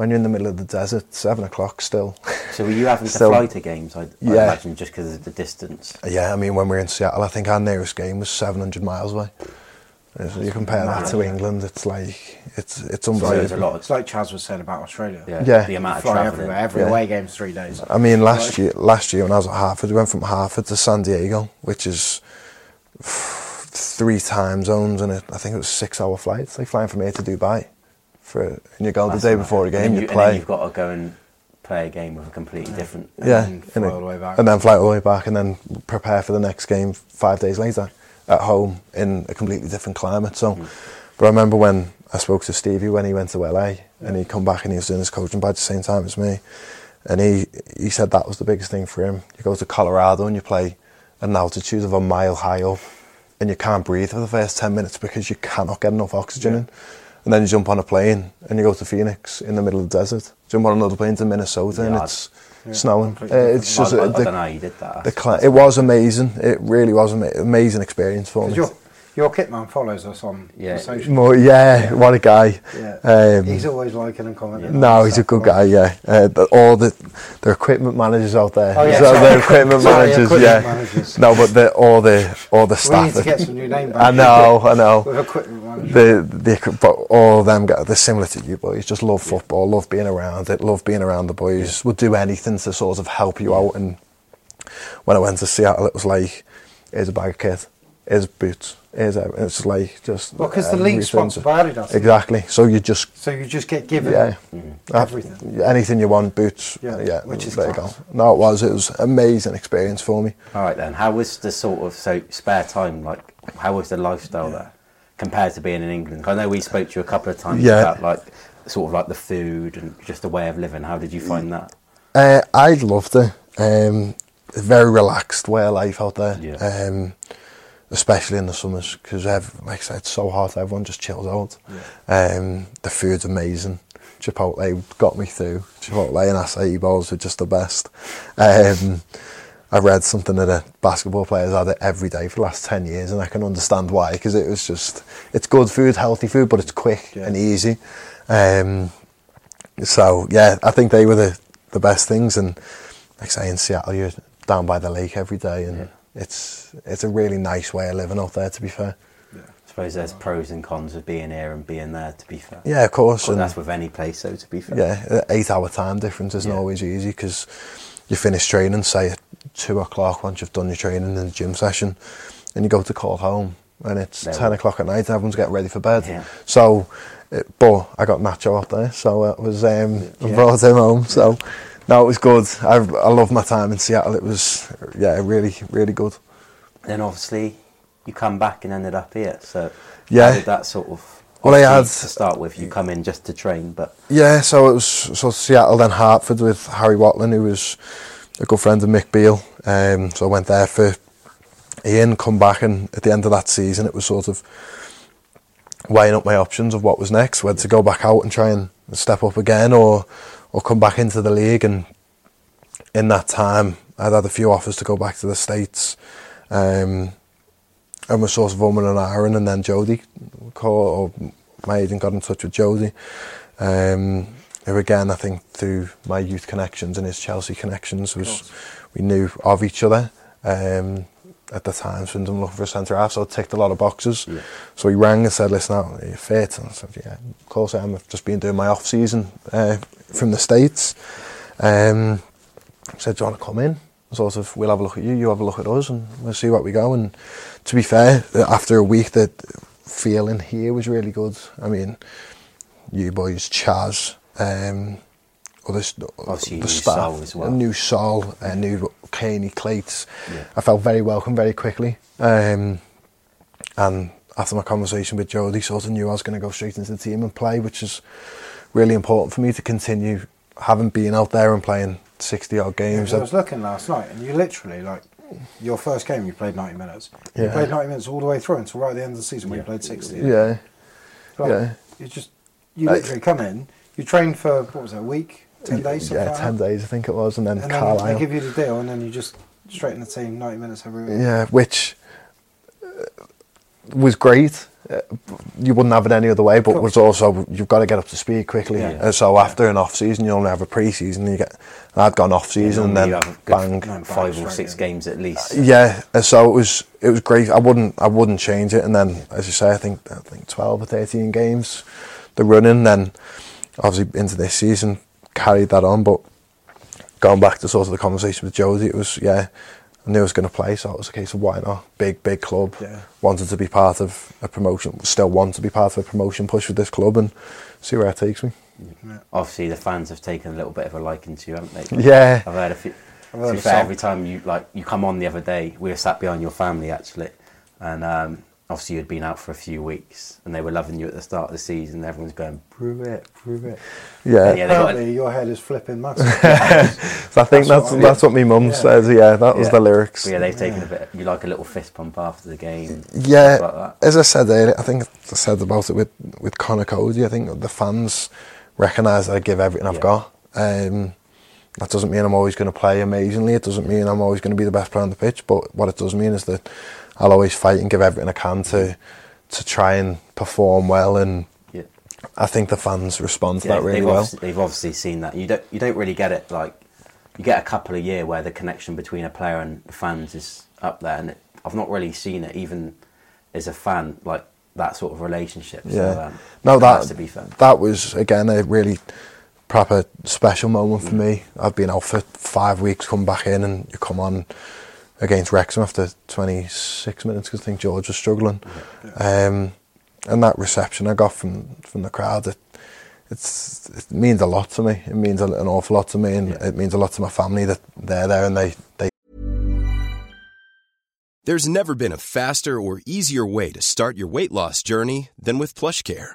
when you're in the middle of the desert, 7 o'clock still.
So were you having to
Still-
fly to games? I, I
Yeah.
imagine just because of the distance.
Yeah, I mean, when we were in Seattle, I think our nearest game was 700 miles away. So you compare that to England, it's like, it's, it's
So there's a
unbelievable.
lot.
It's like Chaz was saying about Australia.
Yeah.
Yeah.
The amount of
Fly
travelling.
everywhere. Every
Yeah.
away game's three days.
I mean, last year, last year when I was at Hartford, we went from Hartford to San Diego, which is three time zones, and it, I think it was six hour flights. Like flying from here to Dubai, for and you go
That's
the day
mad.
before a game,
then
you,
you, And
play,
then you've got to go and play a game with a completely different.
yeah,
then
and,
fly
it-
all the way back.
and then fly all the way back, and then prepare for the next game five days later at home in a completely different climate. So,
Mm.
but I remember when I spoke to Stevie when he went to LA, and he'd come back and he was doing his coaching badge at the same time as me, and he he said that was the biggest thing for him. You go to Colorado and you play an altitude of a mile high up, and you can't breathe for the first ten minutes because you cannot get enough oxygen in. And then you jump on a plane and you go to Phoenix in the middle of the desert. Jump on another plane to Minnesota and
Yeah,
it's snowing. Uh, it's just
I, I,
the,
don't know how you did that.
the it was amazing. It really was an amazing experience for me.
your, your kitman follows us on
Yeah.
social.
More, yeah, what a guy.
Yeah.
Um,
He's always liking and commenting. on
no, he's a good guy. Yeah, uh, the, all the the equipment managers out there.
Oh, yeah,
so the equipment
Sorry,
managers.
equipment
yeah,
managers.
no, but the all the all the staff.
We
staff.
need to get some new name
I know, I know.
With equipment manager.
the the but all of them got they're similar to you boys. Just love football, love being around it, love being around the boys. Would do anything to sort of help you out. And when I went to Seattle, it was like, here's a bag of kit, here's boots, Here's everything. It's like just
Well, because the
everything.
league's sponsored by Adidas.
Exactly. So you just
So you just get given
yeah,
everything.
Uh, anything you want, boots.
Yeah,
Yeah,
which is
there you
class.
go. No, it was. It was amazing experience for me.
All right then. How was the sort of so spare time like? How was the lifestyle there compared to being in England? I know we spoke to you a couple of times
Yeah.
about like sort of like the food and just the way of living. How did you find that?
Uh, I loved it. Um, a very relaxed way of life out there.
Yeah.
Um, especially in the summers because, like I said, it's so hot. Everyone just chills out. Um, the food's amazing. Chipotle got me through. Chipotle and acai bowls were just the best. Um, I read something that a basketball players had it every day for the last 10 years and I can understand why because it was just, it's good food, healthy food, but it's quick
Yeah.
and easy. Um, so yeah, I think they were the, the best things. And like I say, in Seattle, you're down by the lake every day, and it's it's a really nice way of living out there. To be fair,
I suppose there's pros and cons of being here and being there. To be fair,
yeah, of course.
Well,
and
that's with any place. So to be fair,
yeah, eight hour time difference isn't
Yeah.
always easy because you finish training, say at two o'clock once you've done your training in the gym session, and you go to call home, and it's
There
ten o'clock at night. and Everyone's getting ready for bed.
Yeah.
So, but I got Nacho out there, so it was um, I brought him home. So. No, it was good. I I love my time in Seattle. It was yeah, really really good.
Then obviously you come back and ended up here. So
Yeah.
that sort of?
Well, I had-
to start with. You come in just to train, but
Yeah, so it was so Seattle then Hartford with Harry Watling, who was a good friend of Mick Beale. Um, so I went there for Ian, come back, and at the end of that season, it was sort of weighing up my options of what was next, whether to go back out and try and step up again, or or come back into the league. And in that time, I'd had a few offers to go back to the states. Um, and was sort of umming and ahhing, and then Jody called, or my agent got in touch with Jody, um, who again I think through my youth connections and his Chelsea connections was we knew of each other. Um, at the time, since I'm looking for a centre half, so it ticked a lot of boxes. So he rang and said, "Listen, are you fit?" And I said, "Yeah, of course I am. I've just been doing my off season uh, from the states." Um, he said, "Do you want to come in?" Sort of, we'll have a look at you, you have a look at us, and we'll see what we go. And to be fair, after a week, the feeling here was really good. I mean, you boys, Chaz, um, others,
Obviously
the staff,
Sol as well.
a new Sol, a new Caney Clates.
Yeah.
I felt very welcome very quickly. Um, and after my conversation with Jody, sort of knew I was going to go straight into the team and play, which is really important for me to continue having been out there and playing 60 odd games.
I was looking last night, and you literally like your first game. You played ninety minutes. You played ninety minutes all the way through until right at the end of the season when you played sixty.
yeah,
Like,
yeah.
You just you literally come in. You train for what was it, a week, ten days, something
yeah, 10 days I think it was, and then
And then
Carlisle.
they give you the deal, and then you just straight in the team, ninety minutes every week.
Yeah, which uh, was great. Uh, you wouldn't have it any other way, but
Cool.
was also you've got to get up to speed quickly.
Yeah.
Uh, so after an off season, you only have a pre season. You get I'd gone off season and then
you have a
bang.
bang,
five or six
in.
games at least.
Yeah, uh, so it was it was great. I wouldn't I wouldn't change it. And then, as you say, I think I think twelve or thirteen games, the running. Then obviously into this season carried that on. But going back to sort of the conversation with Josie, it was yeah. I knew I was going to play, so it was a case of why not? Big, big club.
Yeah.
Wanted to be part of a promotion. Still want to be part of a promotion push with this club and see where it takes me.
Obviously, the fans have taken a little bit of a liking to you, haven't they?
Yeah.
I've heard a few.
I've
to be fair,
some.
every time you like you come on the other day, we were sat behind your family actually, and um, obviously you'd been out for a few weeks, and they were loving you at the start of the season. Everyone's going, "Brew it, brew it."
Yeah.
Yeah, they got
Apparently, your head is flipping massive.
So I think
That's
that's
what
that's what, my mum
Yeah.
says. Yeah, that was
Yeah.
the lyrics.
But yeah, they've taken a bit. You like a little fist pump after the game.
Yeah,
like that.
as I said earlier, I think I said about it with with Conor Coady. I think the fans recognise that I give everything I've got. Um, that doesn't mean I'm always going to play amazingly. It doesn't mean I'm always going to be the best player on the pitch. But what it does mean is that I'll always fight and give everything I can to to try and perform well. And
Yeah.
I think the fans respond to
Yeah,
that really
they've
well.
Obviously, they've obviously seen that. You don't you don't really get it like you get a couple a year where the connection between a player and the fans is up there, and it, I've not really seen it even as a fan like that sort of relationship.
Yeah.
Um,
no, that
has to be fair.
that was again a really proper special moment for me. I've been out for five weeks, come back in, and you come on against Wrexham after 26 minutes because I think George was struggling. Um, and that reception I got from from the crowd, it, it's it means a lot to me. It means an awful lot to me, and it means a lot to my family that they're there and they they
There's never been a faster or easier way to start your weight loss journey than with PlushCare.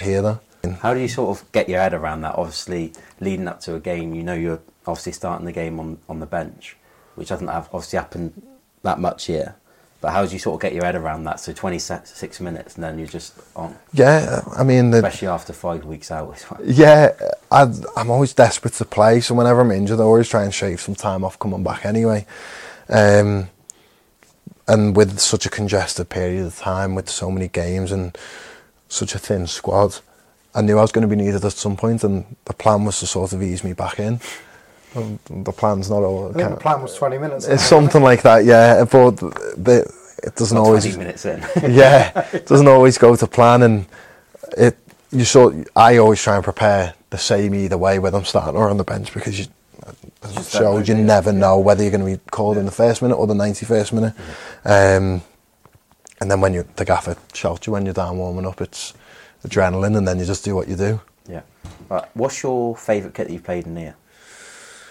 That.
How do you sort of get your head around that? Obviously, leading up to a game, you know you're obviously starting the game on, on the bench, which doesn't have obviously happened that much here. But how do you sort of get your head around that? So 26 minutes and then you're just on,
Yeah, I mean, the,
especially after five weeks out.
yeah, i I'm always desperate to play. So whenever I'm injured, I always try and shave some time off coming back anyway. Um, and with such a congested period of time, with so many games and such a thin squad, I knew I was going to be needed at some point, and the plan was to sort of ease me back in. The plan's not all.
I think the plan was 20 minutes.
It's something like that, yeah. But the, it doesn't
Not
always.
20 minutes in.
yeah, it doesn't always go to plan, and it you sort. I always try and prepare the same either way, whether I'm starting or on the bench, because you, as it
Just
shows, you never know whether you're going to be called in the first minute or the 91st minute. Um, and then when you the gaffer shouts you when you're down warming up, it's adrenaline, and then you just do what you do.
Yeah. Right. What's your favourite kit that you've played in here?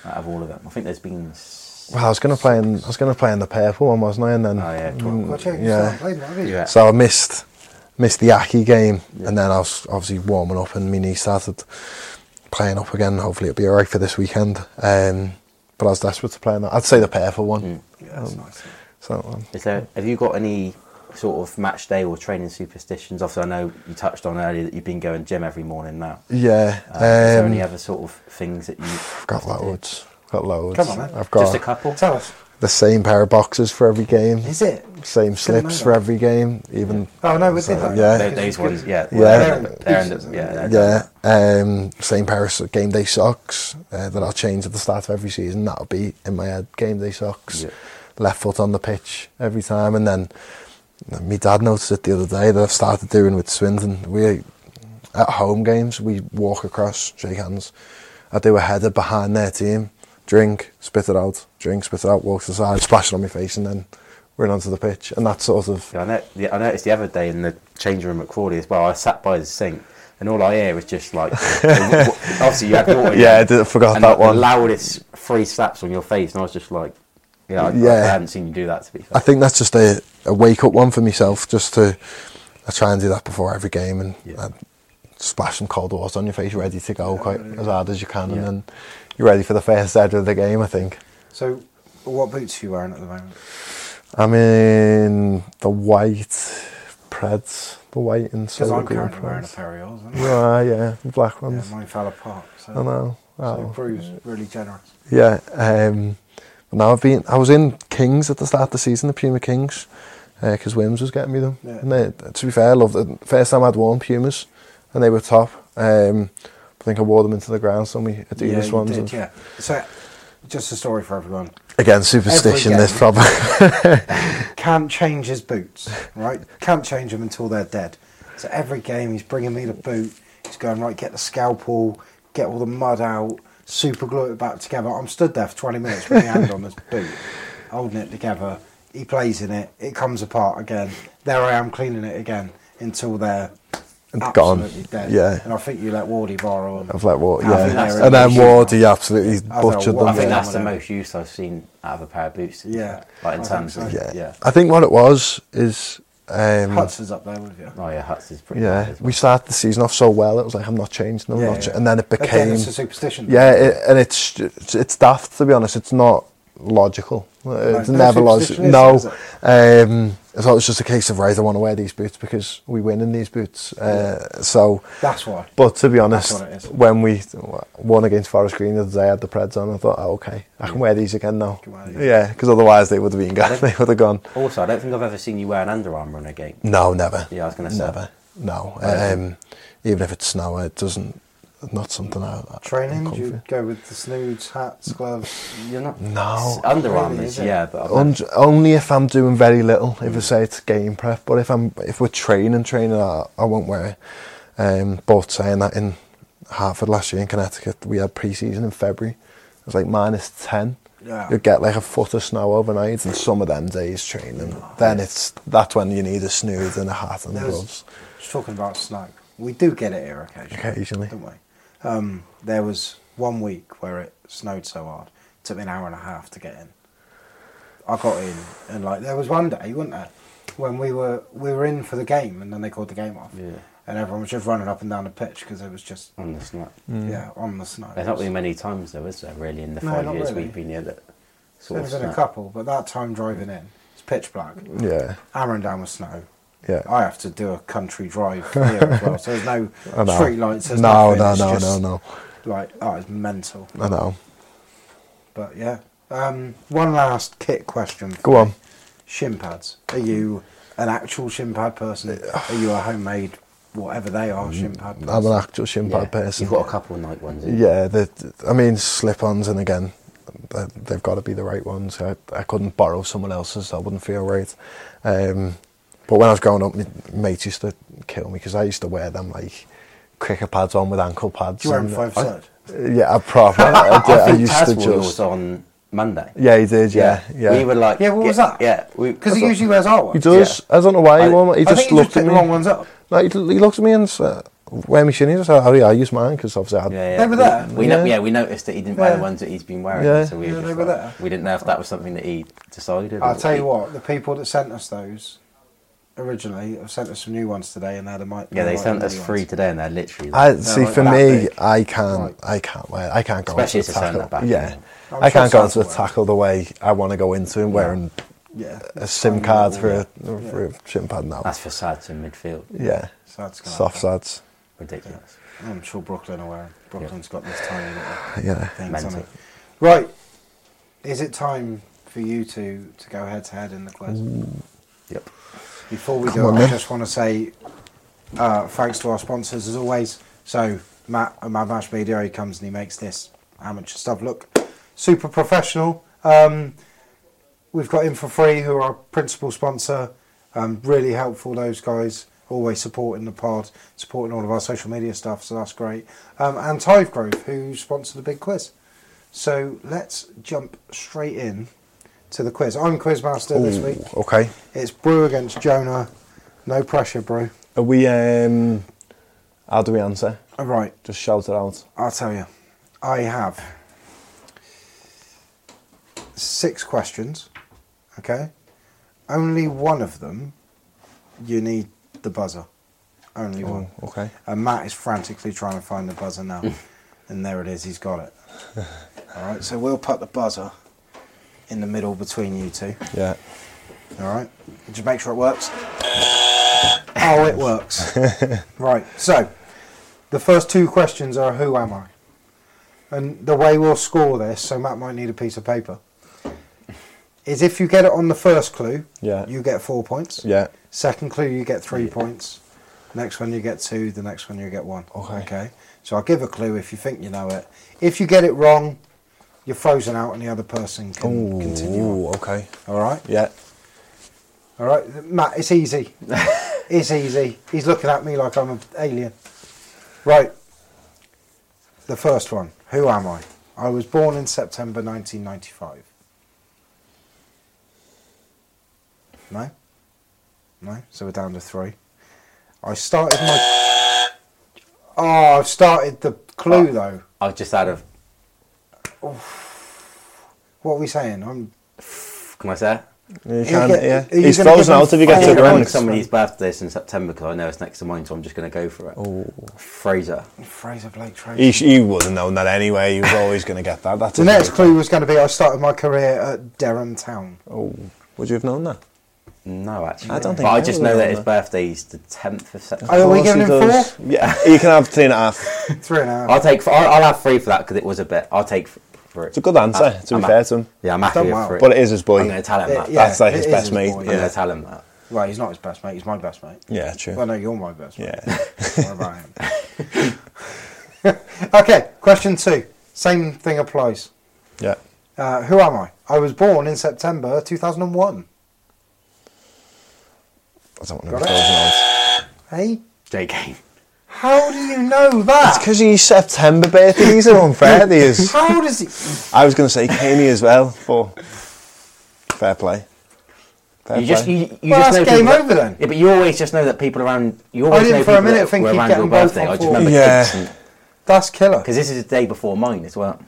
Out of all of them, I think there's been.
Well, I was going to play in I was going to play in the purple one, wasn't I? And then
Oh, yeah,
mm,
Well, check, you
yeah.
started playing that.
Yeah.
So I missed missed the Aki game, and then I was obviously warming up, and my knee started playing up again. Hopefully, it'll be alright for this weekend. Um, but I was desperate to play in that. I'd say the purple one.
Mm.
Yeah, that's nice.
So um,
Is there? Have you got any sort of match day or training superstitions? Obviously, I know you touched on earlier that you've been going gym every morning now.
yeah,
Uh, is there
um,
any other sort of things that you?
I've got loads. Got loads.
Come on, then.
I've got
Just a couple.
Tell us.
the same pair of boxes for every game.
Is it?
Same slips for every game. Even
Oh, no, we did that.
Yeah.
Tho- those ones, yeah.
Yeah.
They're in the- they're in the- yeah. they're-
Yeah, um, same pair of game day socks uh, that I'll change at the start of every season. That'll be in my head. Game day socks,
Yeah.
left foot on the pitch every time. And then my dad noticed it the other day that I've started doing with Swindon. We at home games we walk across, shake hands. I do a header behind their team, drink, spit it out, drink, spit it out, walk to the side, splash it on my face, and then we're onto the pitch. And that sort of
Yeah, I, know, yeah, I noticed the other day in the change room at Crawley as well. I sat by the sink, and all I hear was just like, obviously you had water.
Yeah, I did- forgot that
like
one.
The loudest three slaps on your face, and I was just like, yeah, I,
Yeah.
I hadn't seen you do that to be fair.
I think that's just a, a wake up one for myself, just to I try and do that before every game and
Yeah.
splash some cold water on your face, ready to go quite as hard as you can,
Yeah.
and then you're ready for the first edge of the game. I think.
So, what boots are you wearing at the moment?
I'm in the white Preds, the white and
Because
silver
I'm
green
currently wearing a
Preds.
pair of yours. aren't I?
are, yeah, the black
Yeah,
ones.
mine fell apart. So,
I know.
so
Oh.
Bruce really generous.
Yeah. Um, but now I've been. I was in Kings at the start of the season, the Puma Kings, because Wims was getting me them.
Yeah.
And they, to be fair, I loved it. First time I'd worn Pumas, and they were top. Um, I think I wore them into the ground. Some of my
yeah,
ones.
did,
and-
yeah. So, just a story for everyone.
Again, superstition.
Every
This problem.
Can't change his boots, right? Can't change them until they're dead. So every game he's bringing me the boot. He's going right, get the scalpel, get all the mud out, super glue it back together. I'm stood there for 20 minutes with my hand on this boot, holding it together. He plays in it. It comes apart again. There I am cleaning it again until they're
Gone.
absolutely dead.
Yeah.
And I think you let Wardy borrow them.
I've let Ward,
I think
yeah,
they're
and then
in the
Ward,
machine.
he absolutely
I
butchered
thought,
them.
I think
Yeah.
that's the most use I've seen out of a pair of boots.
Yeah.
Like in
I
terms
think
of.
Yeah.
yeah.
I think what it was is Um,
Huts is up there with you.
Oh yeah, Huts is pretty.
yeah,
well.
we started the season off so well. It was like I'm not changing. I'm
Yeah,
not, cha-"
yeah.
and then it became.
Again,
became
it's a superstition.
yeah, it, and it's it's it's daft to be honest. It's not logical. It's
no
never logical. No,
is
um, so it's just a case of right. I want to wear these boots because we win in these boots. Uh, so
That's why.
But to be honest,
what it is.
when we won against Forest Green the other day, I had the Preds on. I thought, oh, okay, I can wear these again now.
These.
Yeah, because otherwise they would have been gone. They would have gone.
Also, I don't think I've ever seen you wear an Under Armour in a game.
No, never.
Yeah, I was gonna say.
never. No, um, even if it's snow, it doesn't. Not something I. I
Training,
I'm
do you go with the snoods, hats, gloves?
You're not.
No.
Under
Really, is it?
yeah, but I've
Un- only if I'm doing very little. If I say it's game prep, but if I'm if we're training, training, I, I won't wear it. Um, but saying that in Hartford last year in Connecticut, we had pre-season in February. It was like minus ten.
Yeah.
You'd get like a foot of snow overnight, and some of them days training. Then it's that's when you need a snood and a hat and
There was-
gloves.
Just talking about snow. We do get it here occasionally.
Occasionally.
Don't we? Um, there was one week where it snowed so hard. It took me an hour and a half to get in. I got in and like there was one day, wasn't there, when we were we were in for the game and then they called the game off.
Yeah.
And everyone was just running up and down the pitch because it was just
on the snow.
yeah on the snow.
There's not been many times though, is there? Really, in the
No,
five
not
years
really.
we've been here, that sort
There's
of
been a couple, but that time driving in, it's pitch black.
Yeah,
hammering down with snow.
Yeah.
I have to do a country drive here as well, so there's no street lights. There's
no,
nothing,
no,
it's
no,
just
no, no.
Like, oh, it's mental.
I know.
But yeah. Um, one last kit question.
Go on.
Shin pads. Are you an actual shin pad person? Are you a homemade, whatever they are, shin pad person?
I'm an actual shin pad
Yeah.
person.
You've got a couple of night ones. haven't you?
Yeah, the, I mean slip-ons, and again, they- they've got to be the right ones. I, I couldn't borrow someone else's; I wouldn't feel right. Um, but when I was growing up, my mates used to kill me because I used to wear them like cricket pads on with ankle pads.
Do you wear them
uh,
five side?
Yeah, I proper. I, did,
I
I
think
used
Taz
to
wore yours
just.
on Monday.
Yeah, he did. Yeah, yeah.
We were like,
Yeah, what was that?
Yeah,
Because he usually wears our ones.
he does. I don't know why he
I-
wore. 'em. He
I
just
think he
looked
just
at me.
the wrong ones up.
No, he, he looked at me and said, "Wear my shinnies." I said, "Oh yeah, I use mine because obviously I had."
Yeah, yeah.
They were there?
We, know,
Yeah.
yeah, we noticed that he didn't wear
Yeah.
the ones that he's been wearing.
Yeah.
So we,
Yeah,
were
they were
like-
there.
we didn't know if that was something that he decided.
I'll
or
tell
he-
you what, the people that sent us those originally have sent us some new ones today, and they're the mic.
Yeah, they sent us
the new
three
ones.
today, and they're literally.
I
like-
see.
like
For
that
me,
big.
I can't.
Right.
I can't wear. I can't go
Especially
into
if
the tackle.
the back,
yeah,
yeah.
I'm
I can't go into the
will.
tackle the way I want to go into and wearing
Yeah,
a SIM card
little-
for a, for a shin pad now.
That's for sads in midfield.
yeah,
So
soft
happen.
sads.
Ridiculous.
I'm sure Brooklyn are wearing. Brooklyn's got this tiny little
Yeah,
things on it. Right, is it time for you to to go head to head in the quiz?
Yep.
Before we
Come
do,
on,
I
then.
just want to say uh, thanks to our sponsors as always. So Matt at Mad Mash Media, he comes and he makes this amateur stuff look super professional. Um, we've got him for free, who are our principal sponsor. Um, really helpful, those guys. Always supporting the pod, supporting all of our social media stuff, so that's great. Um, and Tive Grove, who sponsored the big quiz. So let's jump straight in to the quiz. I'm Quizmaster this week.
okay.
It's Brew against Jonah. No pressure, Brew.
Are we? Um, how do we answer?
All right,
Just shout it out.
I'll tell you. I have six questions. Okay. Only one of them you need the buzzer. Only one.
Oh, okay.
And Matt is frantically trying to find the buzzer now. and there it is, he's got it. All right, so we'll put the buzzer in the middle between you two.
Yeah.
All right, just make sure it works. Oh, it works. right, so the first two questions are Who am I? And the way we'll score this, so Matt might need a piece of paper, is if you get it on the first clue,
Yeah.
you get four points.
Yeah.
Second clue, you get three points. Next one, you get two. The next one, you get one.
Okay.
Okay. So I'll give a clue if you think you know it. If you get it wrong, you're frozen out, and the other person can continue. on.
Okay.
All right.
Yeah.
All right, Matt. It's easy. it's easy. He's looking at me like I'm an alien. Right. The first one. Who am I? I was born in September 1995. No. No. So we're down to three. I started my. Oh, I've started the clue oh, though.
I was just out of.
What are we saying? I'm.
Can I say? it?
You can,
get-
yeah. He's frozen
give
out if you
five
get
I
to the
around
end.
somebody's birthdays in September because I know it's next to mine, so I'm just going to go for it.
Oh.
Frazer.
Frazer Blake Tracy.
He, sh- he would have known that anyway. He was always going to get that. That's
the next
big-
clue was going to be I started my career at Dereham Town.
Oh, would you have known that?
No, actually.
I don't think
But I
I
just know that his
that.
birthday's the 10th of September.
Oh, are we giving him
does.
four?
Yeah, you can have three and a half.
Three and a half.
I'll take. I'll, I'll have three for that because it was a bit. I'll take f- for it.
It's a good answer,
Uh,
to be
I'm
fair to him.
Yeah, I'm happy
Done
with
well.
But it is his boy.
I'm going to tell him that.
Yeah,
That's like his best
his
mate.
boy,
I'm
yeah.
going to tell him that.
Well, he's not his best mate. He's my best mate.
Yeah, true.
Well, no, you're my best mate.
Yeah.
What about him? okay, question two. Same thing applies.
yeah.
Uh, who am I? I was born in September 2001.
I don't want to
Got
be frozen.
Hey,
JK.
How do you know that?
It's because he's September birthday. These are unfair. These.
How does he?
I was going to say Kenny as well, but fair play. Fair
You just you, you
Well,
just
that's
know
game
people that-
over then.
Yeah, but you always just know that people around. You always
didn't
know
for a minute
that
think
were
you'd
around
get
your
them both
birthday.
on
I just
four.
remember
Yeah.
That's killer.
because this is the day before mine as well.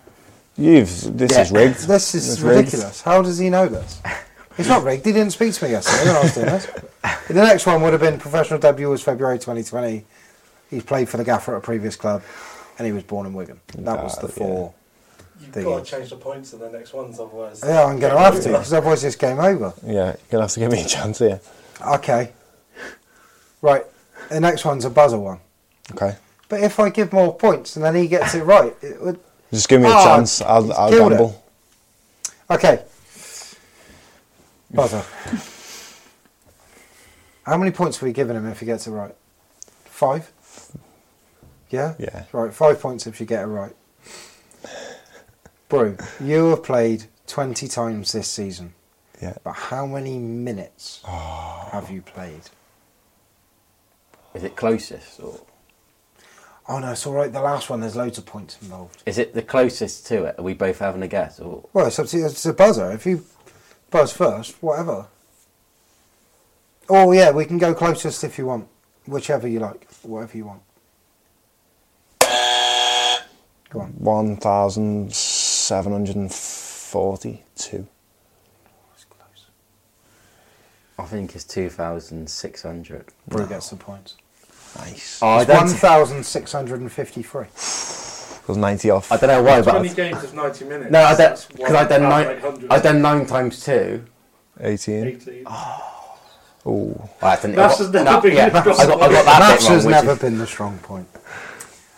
You've. This
Yeah.
is rigged.
This is
It's rigged.
ridiculous. How does he know this? It's not rigged. He didn't speak to me yesterday when I was doing this. The next one would have been professional debut was February 2020. He's played for the Gaffer at a previous club, and he was born in Wigan. That was the
Ah,
four.
You've got to change the points in the next ones, otherwise.
Yeah, I'm going to have to because otherwise it's game over.
Yeah, you're gonna have to give me a chance here.
Okay. Right. The next one's a buzzer one.
Okay.
But if I give more points and then he gets it right, it would.
Just give me a
Ah,
chance. I'll, I'll
killed it.
gamble.
Okay. Buzzer. How many points are we giving him if he gets it right? Five? Yeah?
Yeah.
Right, five points if you get it right. Bro, you have played 20 times this season,
Yeah.
but how many minutes oh. have you played?
Is it closest or
Oh no, it's all right. The last one, there's loads of points involved.
is it the closest to it? Are we both having a guess or?
Well, it's up to. It's a buzzer. If you buzz first, whatever. Oh yeah, we can go closest if you want, whichever you like, whatever you want. Go on.
1,742.
I think it's two thousand six hundred.
Brew gets the points.
Nice.
Oh, I
It's
don't.
one thousand six hundred and fifty-three.
was 90 off.
I don't know why, but
20
I've-
games of 90 minutes.
no, I don't because I done nine.
1,800.
I done nine times two.
18.
18.
Ooh.
I didn't.
Maths
I
has
got,
never been
yeah,
your
got, I got that
Maths
wrong.
has
which
never
is-
been the strong point.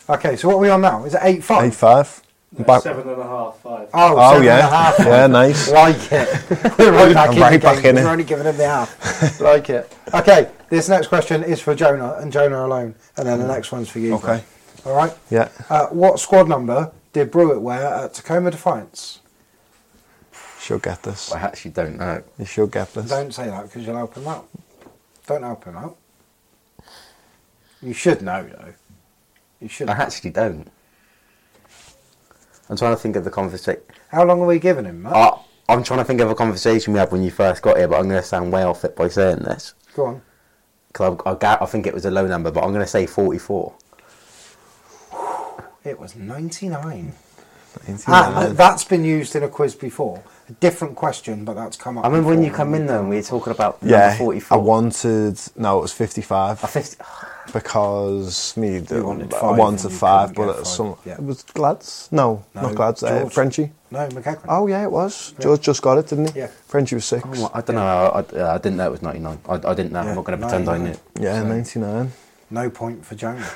Okay, so what are we on now? Is it eight five?
8 5.
No,
Back.
Seven and a half, five.
Oh,
Oh,
seven
yeah.
and a half.
Yeah, nice.
Like it. We're right back
I'm
in
right
the
back
game.
in it.
We're only giving him the half. like it. Okay, this next question is for Jonah and Jonah alone, and then the next one's for you.
Okay.
All right.
Yeah.
Uh, what squad number did Brewitt wear at Tacoma Defiance?
She'll get this.
I actually don't know.
You'll get this.
Don't say that because you'll help him out. Don't help him out. You should know though. You should.
I actually don't. I'm trying to think of the conversation.
How long are we giving him, Matt?
Uh, I'm trying to think of a conversation we had when you first got here, but I'm going to sound way off it by saying this
Go on.
because I, I, I think it was a low number, but I'm going to say 44.
It was 99.
99.
Ah, that's been used in a quiz before. A different question, but that's come up.
I remember when you come in though, and we were talking about
yeah,
number 44.
I wanted. No, it was 55.
A 50.
because me, the,
wanted
I
five
wanted
and
five, but it was
five,
some.
yeah.
It was Glads? No,
No,
not Glads. Uh,
George.
Frenchie.
No, McEachran.
Oh yeah, it was. George just got it, didn't he?
Yeah.
Frenchie was six.
Oh, I don't know. I, I, I didn't know it was 99. I, I didn't know.
Yeah,
I'm not going to pretend I
99.
knew.
yeah,
So-
ninety nine.
No point for Jonah.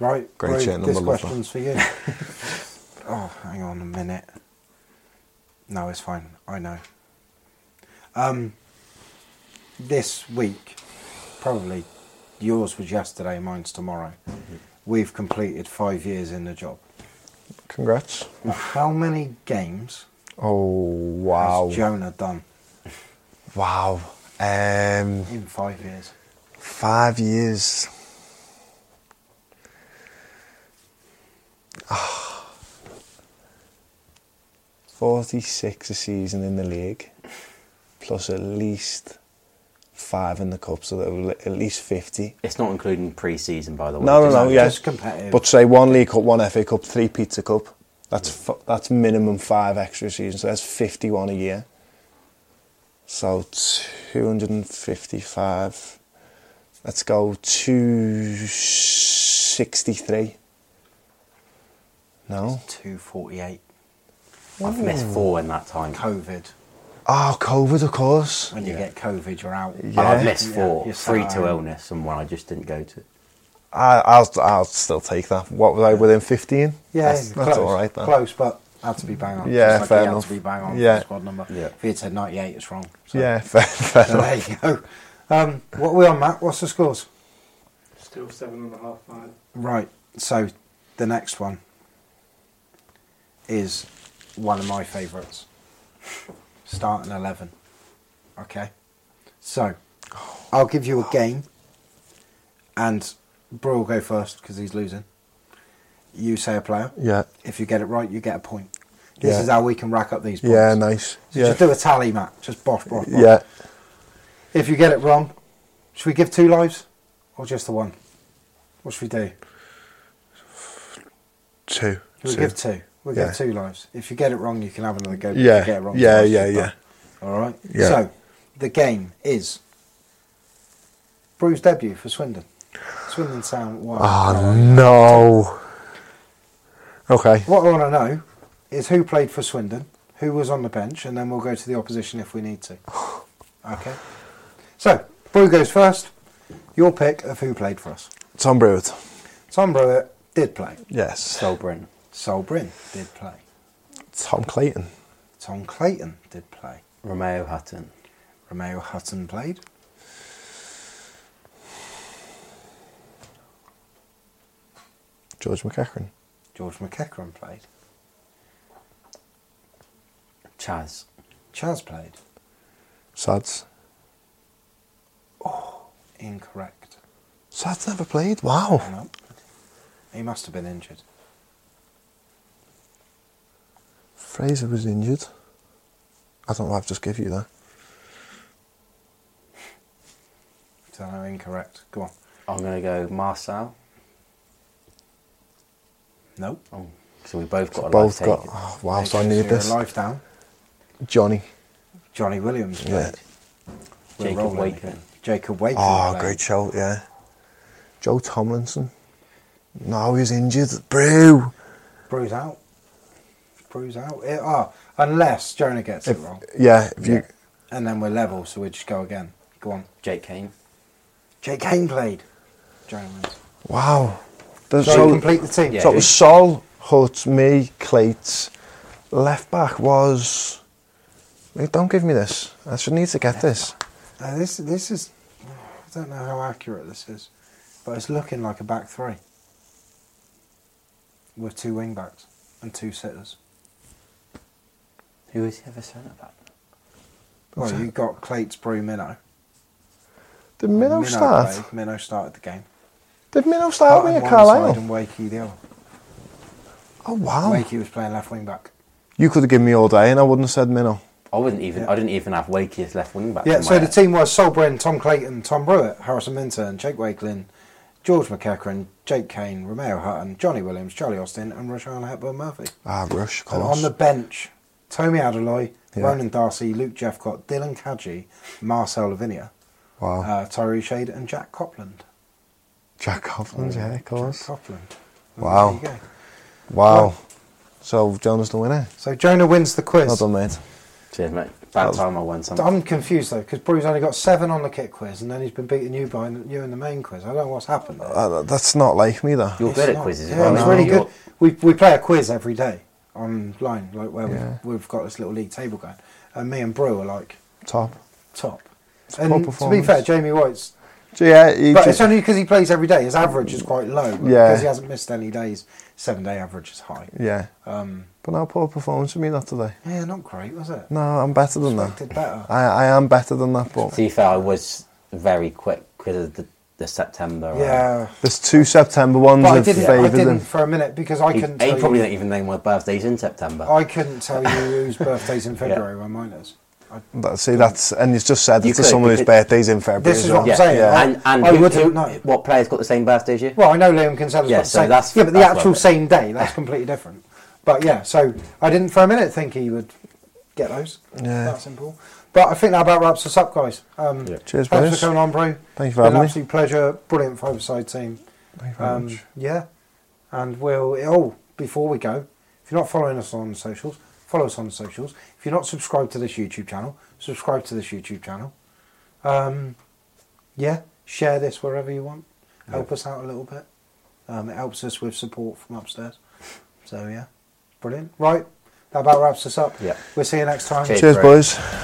Right,
Great
Brew,
shirt
This
number, love that.
question's for you. oh, hang on a minute. No, it's fine. I know. Um, this week, probably yours was yesterday, mine's tomorrow.
Mm-hmm.
We've completed five years in the job.
Congrats.
How many games
Oh wow,
has Jonah done
wow. Um,
in five years?
five years. 46 a season in the league, plus at least five in the cup, so at least 50.
It's not including pre season, by the way.
No, no, no,
no yes.
But say one League Cup, one FA Cup, three Pizza Cup. That's, f- that's minimum five extra seasons, so that's 51 a year. So 255. Let's go 263. No.
248.
I've missed four in that time.
COVID.
Oh, COVID, of course.
When you get COVID, you're out.
And I've missed four.
you're
Three to
home.
illness and one I just didn't go to.
I, I'll, I'll still take that. What was I within 15?
Yeah,
that's,
close,
that's all right then.
Close, but had to be bang on.
Yeah,
Just like
fair
he had
enough.
to be bang on
Yeah.
for the squad number.
Yeah.
If he had said 98, it's wrong. So,
Yeah, fair, fair
so there
enough.
you go. Um, what are we on, Matt? What's the scores?
Still seven and a half, five.
Right. So the next one is one of my favourites. Starting 11. Okay. So I'll give you a game, and Brew will go first because he's losing. You say a player.
Yeah,
If you get it right, you get a point. This
Yeah.
is how we can rack up these points.
yeah, nice.
So
Yeah,
Just do a tally, Matt. Just bosh, bosh, bosh.
yeah.
If you get it wrong, should we give two lives or just the one? What should we do?
Two.
Should We'll
two.
give two. We'll
Yeah.
give two lives. If you get it wrong, you can have another go.
Yeah,
If you get it wrong,
yeah, yeah, yeah.
All right.
Yeah.
So the game is Brew's debut for Swindon. Swindon Sound one.
Oh, no. Okay.
What I want to know is who played for Swindon, who was on the bench, and then we'll go to the opposition if we need to. Okay. So Brew goes first. Your pick of who played for us.
Tom Brewitt.
Tom Brewitt did play.
Yes.
Sol Brynn.
Sol Brynn did play.
Tom Clayton.
Tom Clayton did play.
Romeo Hutton.
Romeo Hutton played.
George McEachran.
George McEachran played.
Chaz.
Chaz played.
Sads.
Oh, incorrect.
Sads never played. Wow.
No. He must have been injured.
Frazer was injured. I don't know. I've just give you that.
So no, incorrect. Go on.
I'm going to go Marcel.
Nope.
Oh, so we both got a
Both
life
got.
taken.
Oh, wow. So I
goes
need this.
Life down.
Johnny.
Johnny Williams played.
Yeah.
We're
Jacob
rolling
Wakeman.
Jacob Wakeman.
Oh,
played.
great shout. Yeah. Joe Tomlinson. No, he's injured. Brew.
Brew's out. Brew's out. Eh, ah, unless Jonah gets
If,
it wrong.
yeah. If you.
Yeah. And then we're level, so we just go again. Go on.
Jake Cain.
Jake Cain played. Jonah wins.
Wow. The-
So,
so,
complete the team.
Yeah.
so it was Sol, Hut, me, Clates. Left back was. Wait, don't give me this. I should need to get this.
Uh, this this is I don't know how accurate this is, but it's looking like a back three with two wing backs and two sitters.
Who was the other centre back?
Well, you got Clates, Brew, Minnow.
Did Minnow start?
played. Minnow started the game.
Did Minnow start with
Hutton
a Carlisle?
and Wakey the other.
Oh wow!
Wakey was playing left wing back.
You could have given me all day, and I wouldn't have said Minnow.
I wouldn't even. I didn't even have Wakey as left wing back.
Yeah, so
my
the team was Sol Brynn, Tom Clayton, Tom Brewitt, Harrison Minturn, Jake Wakeling, George McEachran, Jake Cain, Romeo Hutton, Johnny Williams, Charlie Austin, and Rushian Hepburn Murphy.
Ah, Rush, of
And on the bench, Tomi Adeloye,
Yeah.
Ronan Darcy, Luke Jephcott, Dylan Kadji, Marcel Lavinier,
wow.
uh, Tyree Shade, and Jack Copland.
Jack Coughlin, yeah, of
Jack
course.
Copland.
Wow.
There you go.
Wow. So Jonah's the winner.
So Jonah wins the quiz.
Well done, mate.
Cheers, mate. About
was-
time I won something.
I'm confused though because Brew's only got seven on the kit quiz, and then he's been beating you by you in the main quiz. I don't know what's happened.
Uh, that's not like me, though.
You're
It's
good at
not.
quizzes.
Yeah,
well,
it's really good. We we play a quiz every day online, like where
Yeah.
we've, we've got this little league table going, and me and Brew are like
Top.
top.
It's
And to be fair, Jamie White's
So, yeah, he
But
ju-
it's only because he plays every day. His average is quite low.
Yeah.
Because he hasn't missed any days, seven day average is high.
yeah.
Um,
But no poor performance for me not today.
yeah, not great, was it?
No, I'm better than that.
Expected better.
I, I am better than that, but
To be fair, I was very quick because of the, the September. uh,
Yeah.
there's two September ones
But I
that
didn't, I didn't
him.
for a minute because I
He,
couldn't
he
tell
probably
you.
don't even know my birthday's in September.
I couldn't tell you whose birthday's in February when mine is. I,
That- See, that's and he's just said it
You
to
could,
someone whose birthday's in February.
This
as
is
well.
what I'm saying.
Yeah.
And, and
I
who,
wouldn't
who-
know.
what players got the same birthday as you?
well, I know Liam Kinsella's
Yeah,
got the
so
same.
that's-
yeah, but the
that's
actual same day, that's completely different. But yeah, so I didn't for a minute think he would get those.
Yeah.
That simple. But I think that about wraps us up, guys. Um,
Cheers,
Thanks
boys.
for coming on, bro.
Thank you for
Been
having
an
me.
absolute pleasure. Brilliant five-a-side team.
Thank you very
Um,
much.
yeah. And we'll. Oh, before we go, if you're not following us on the socials, follow us on the socials. If you're not subscribed to this YouTube channel, subscribe to this YouTube channel. Um, yeah, share this wherever you want. Help us out a little bit. Um, it helps us with support from upstairs. So yeah, brilliant. Right, that about wraps us up.
Yeah.
We'll see you next time.
Cheers,
Cheers,
bro.
boys.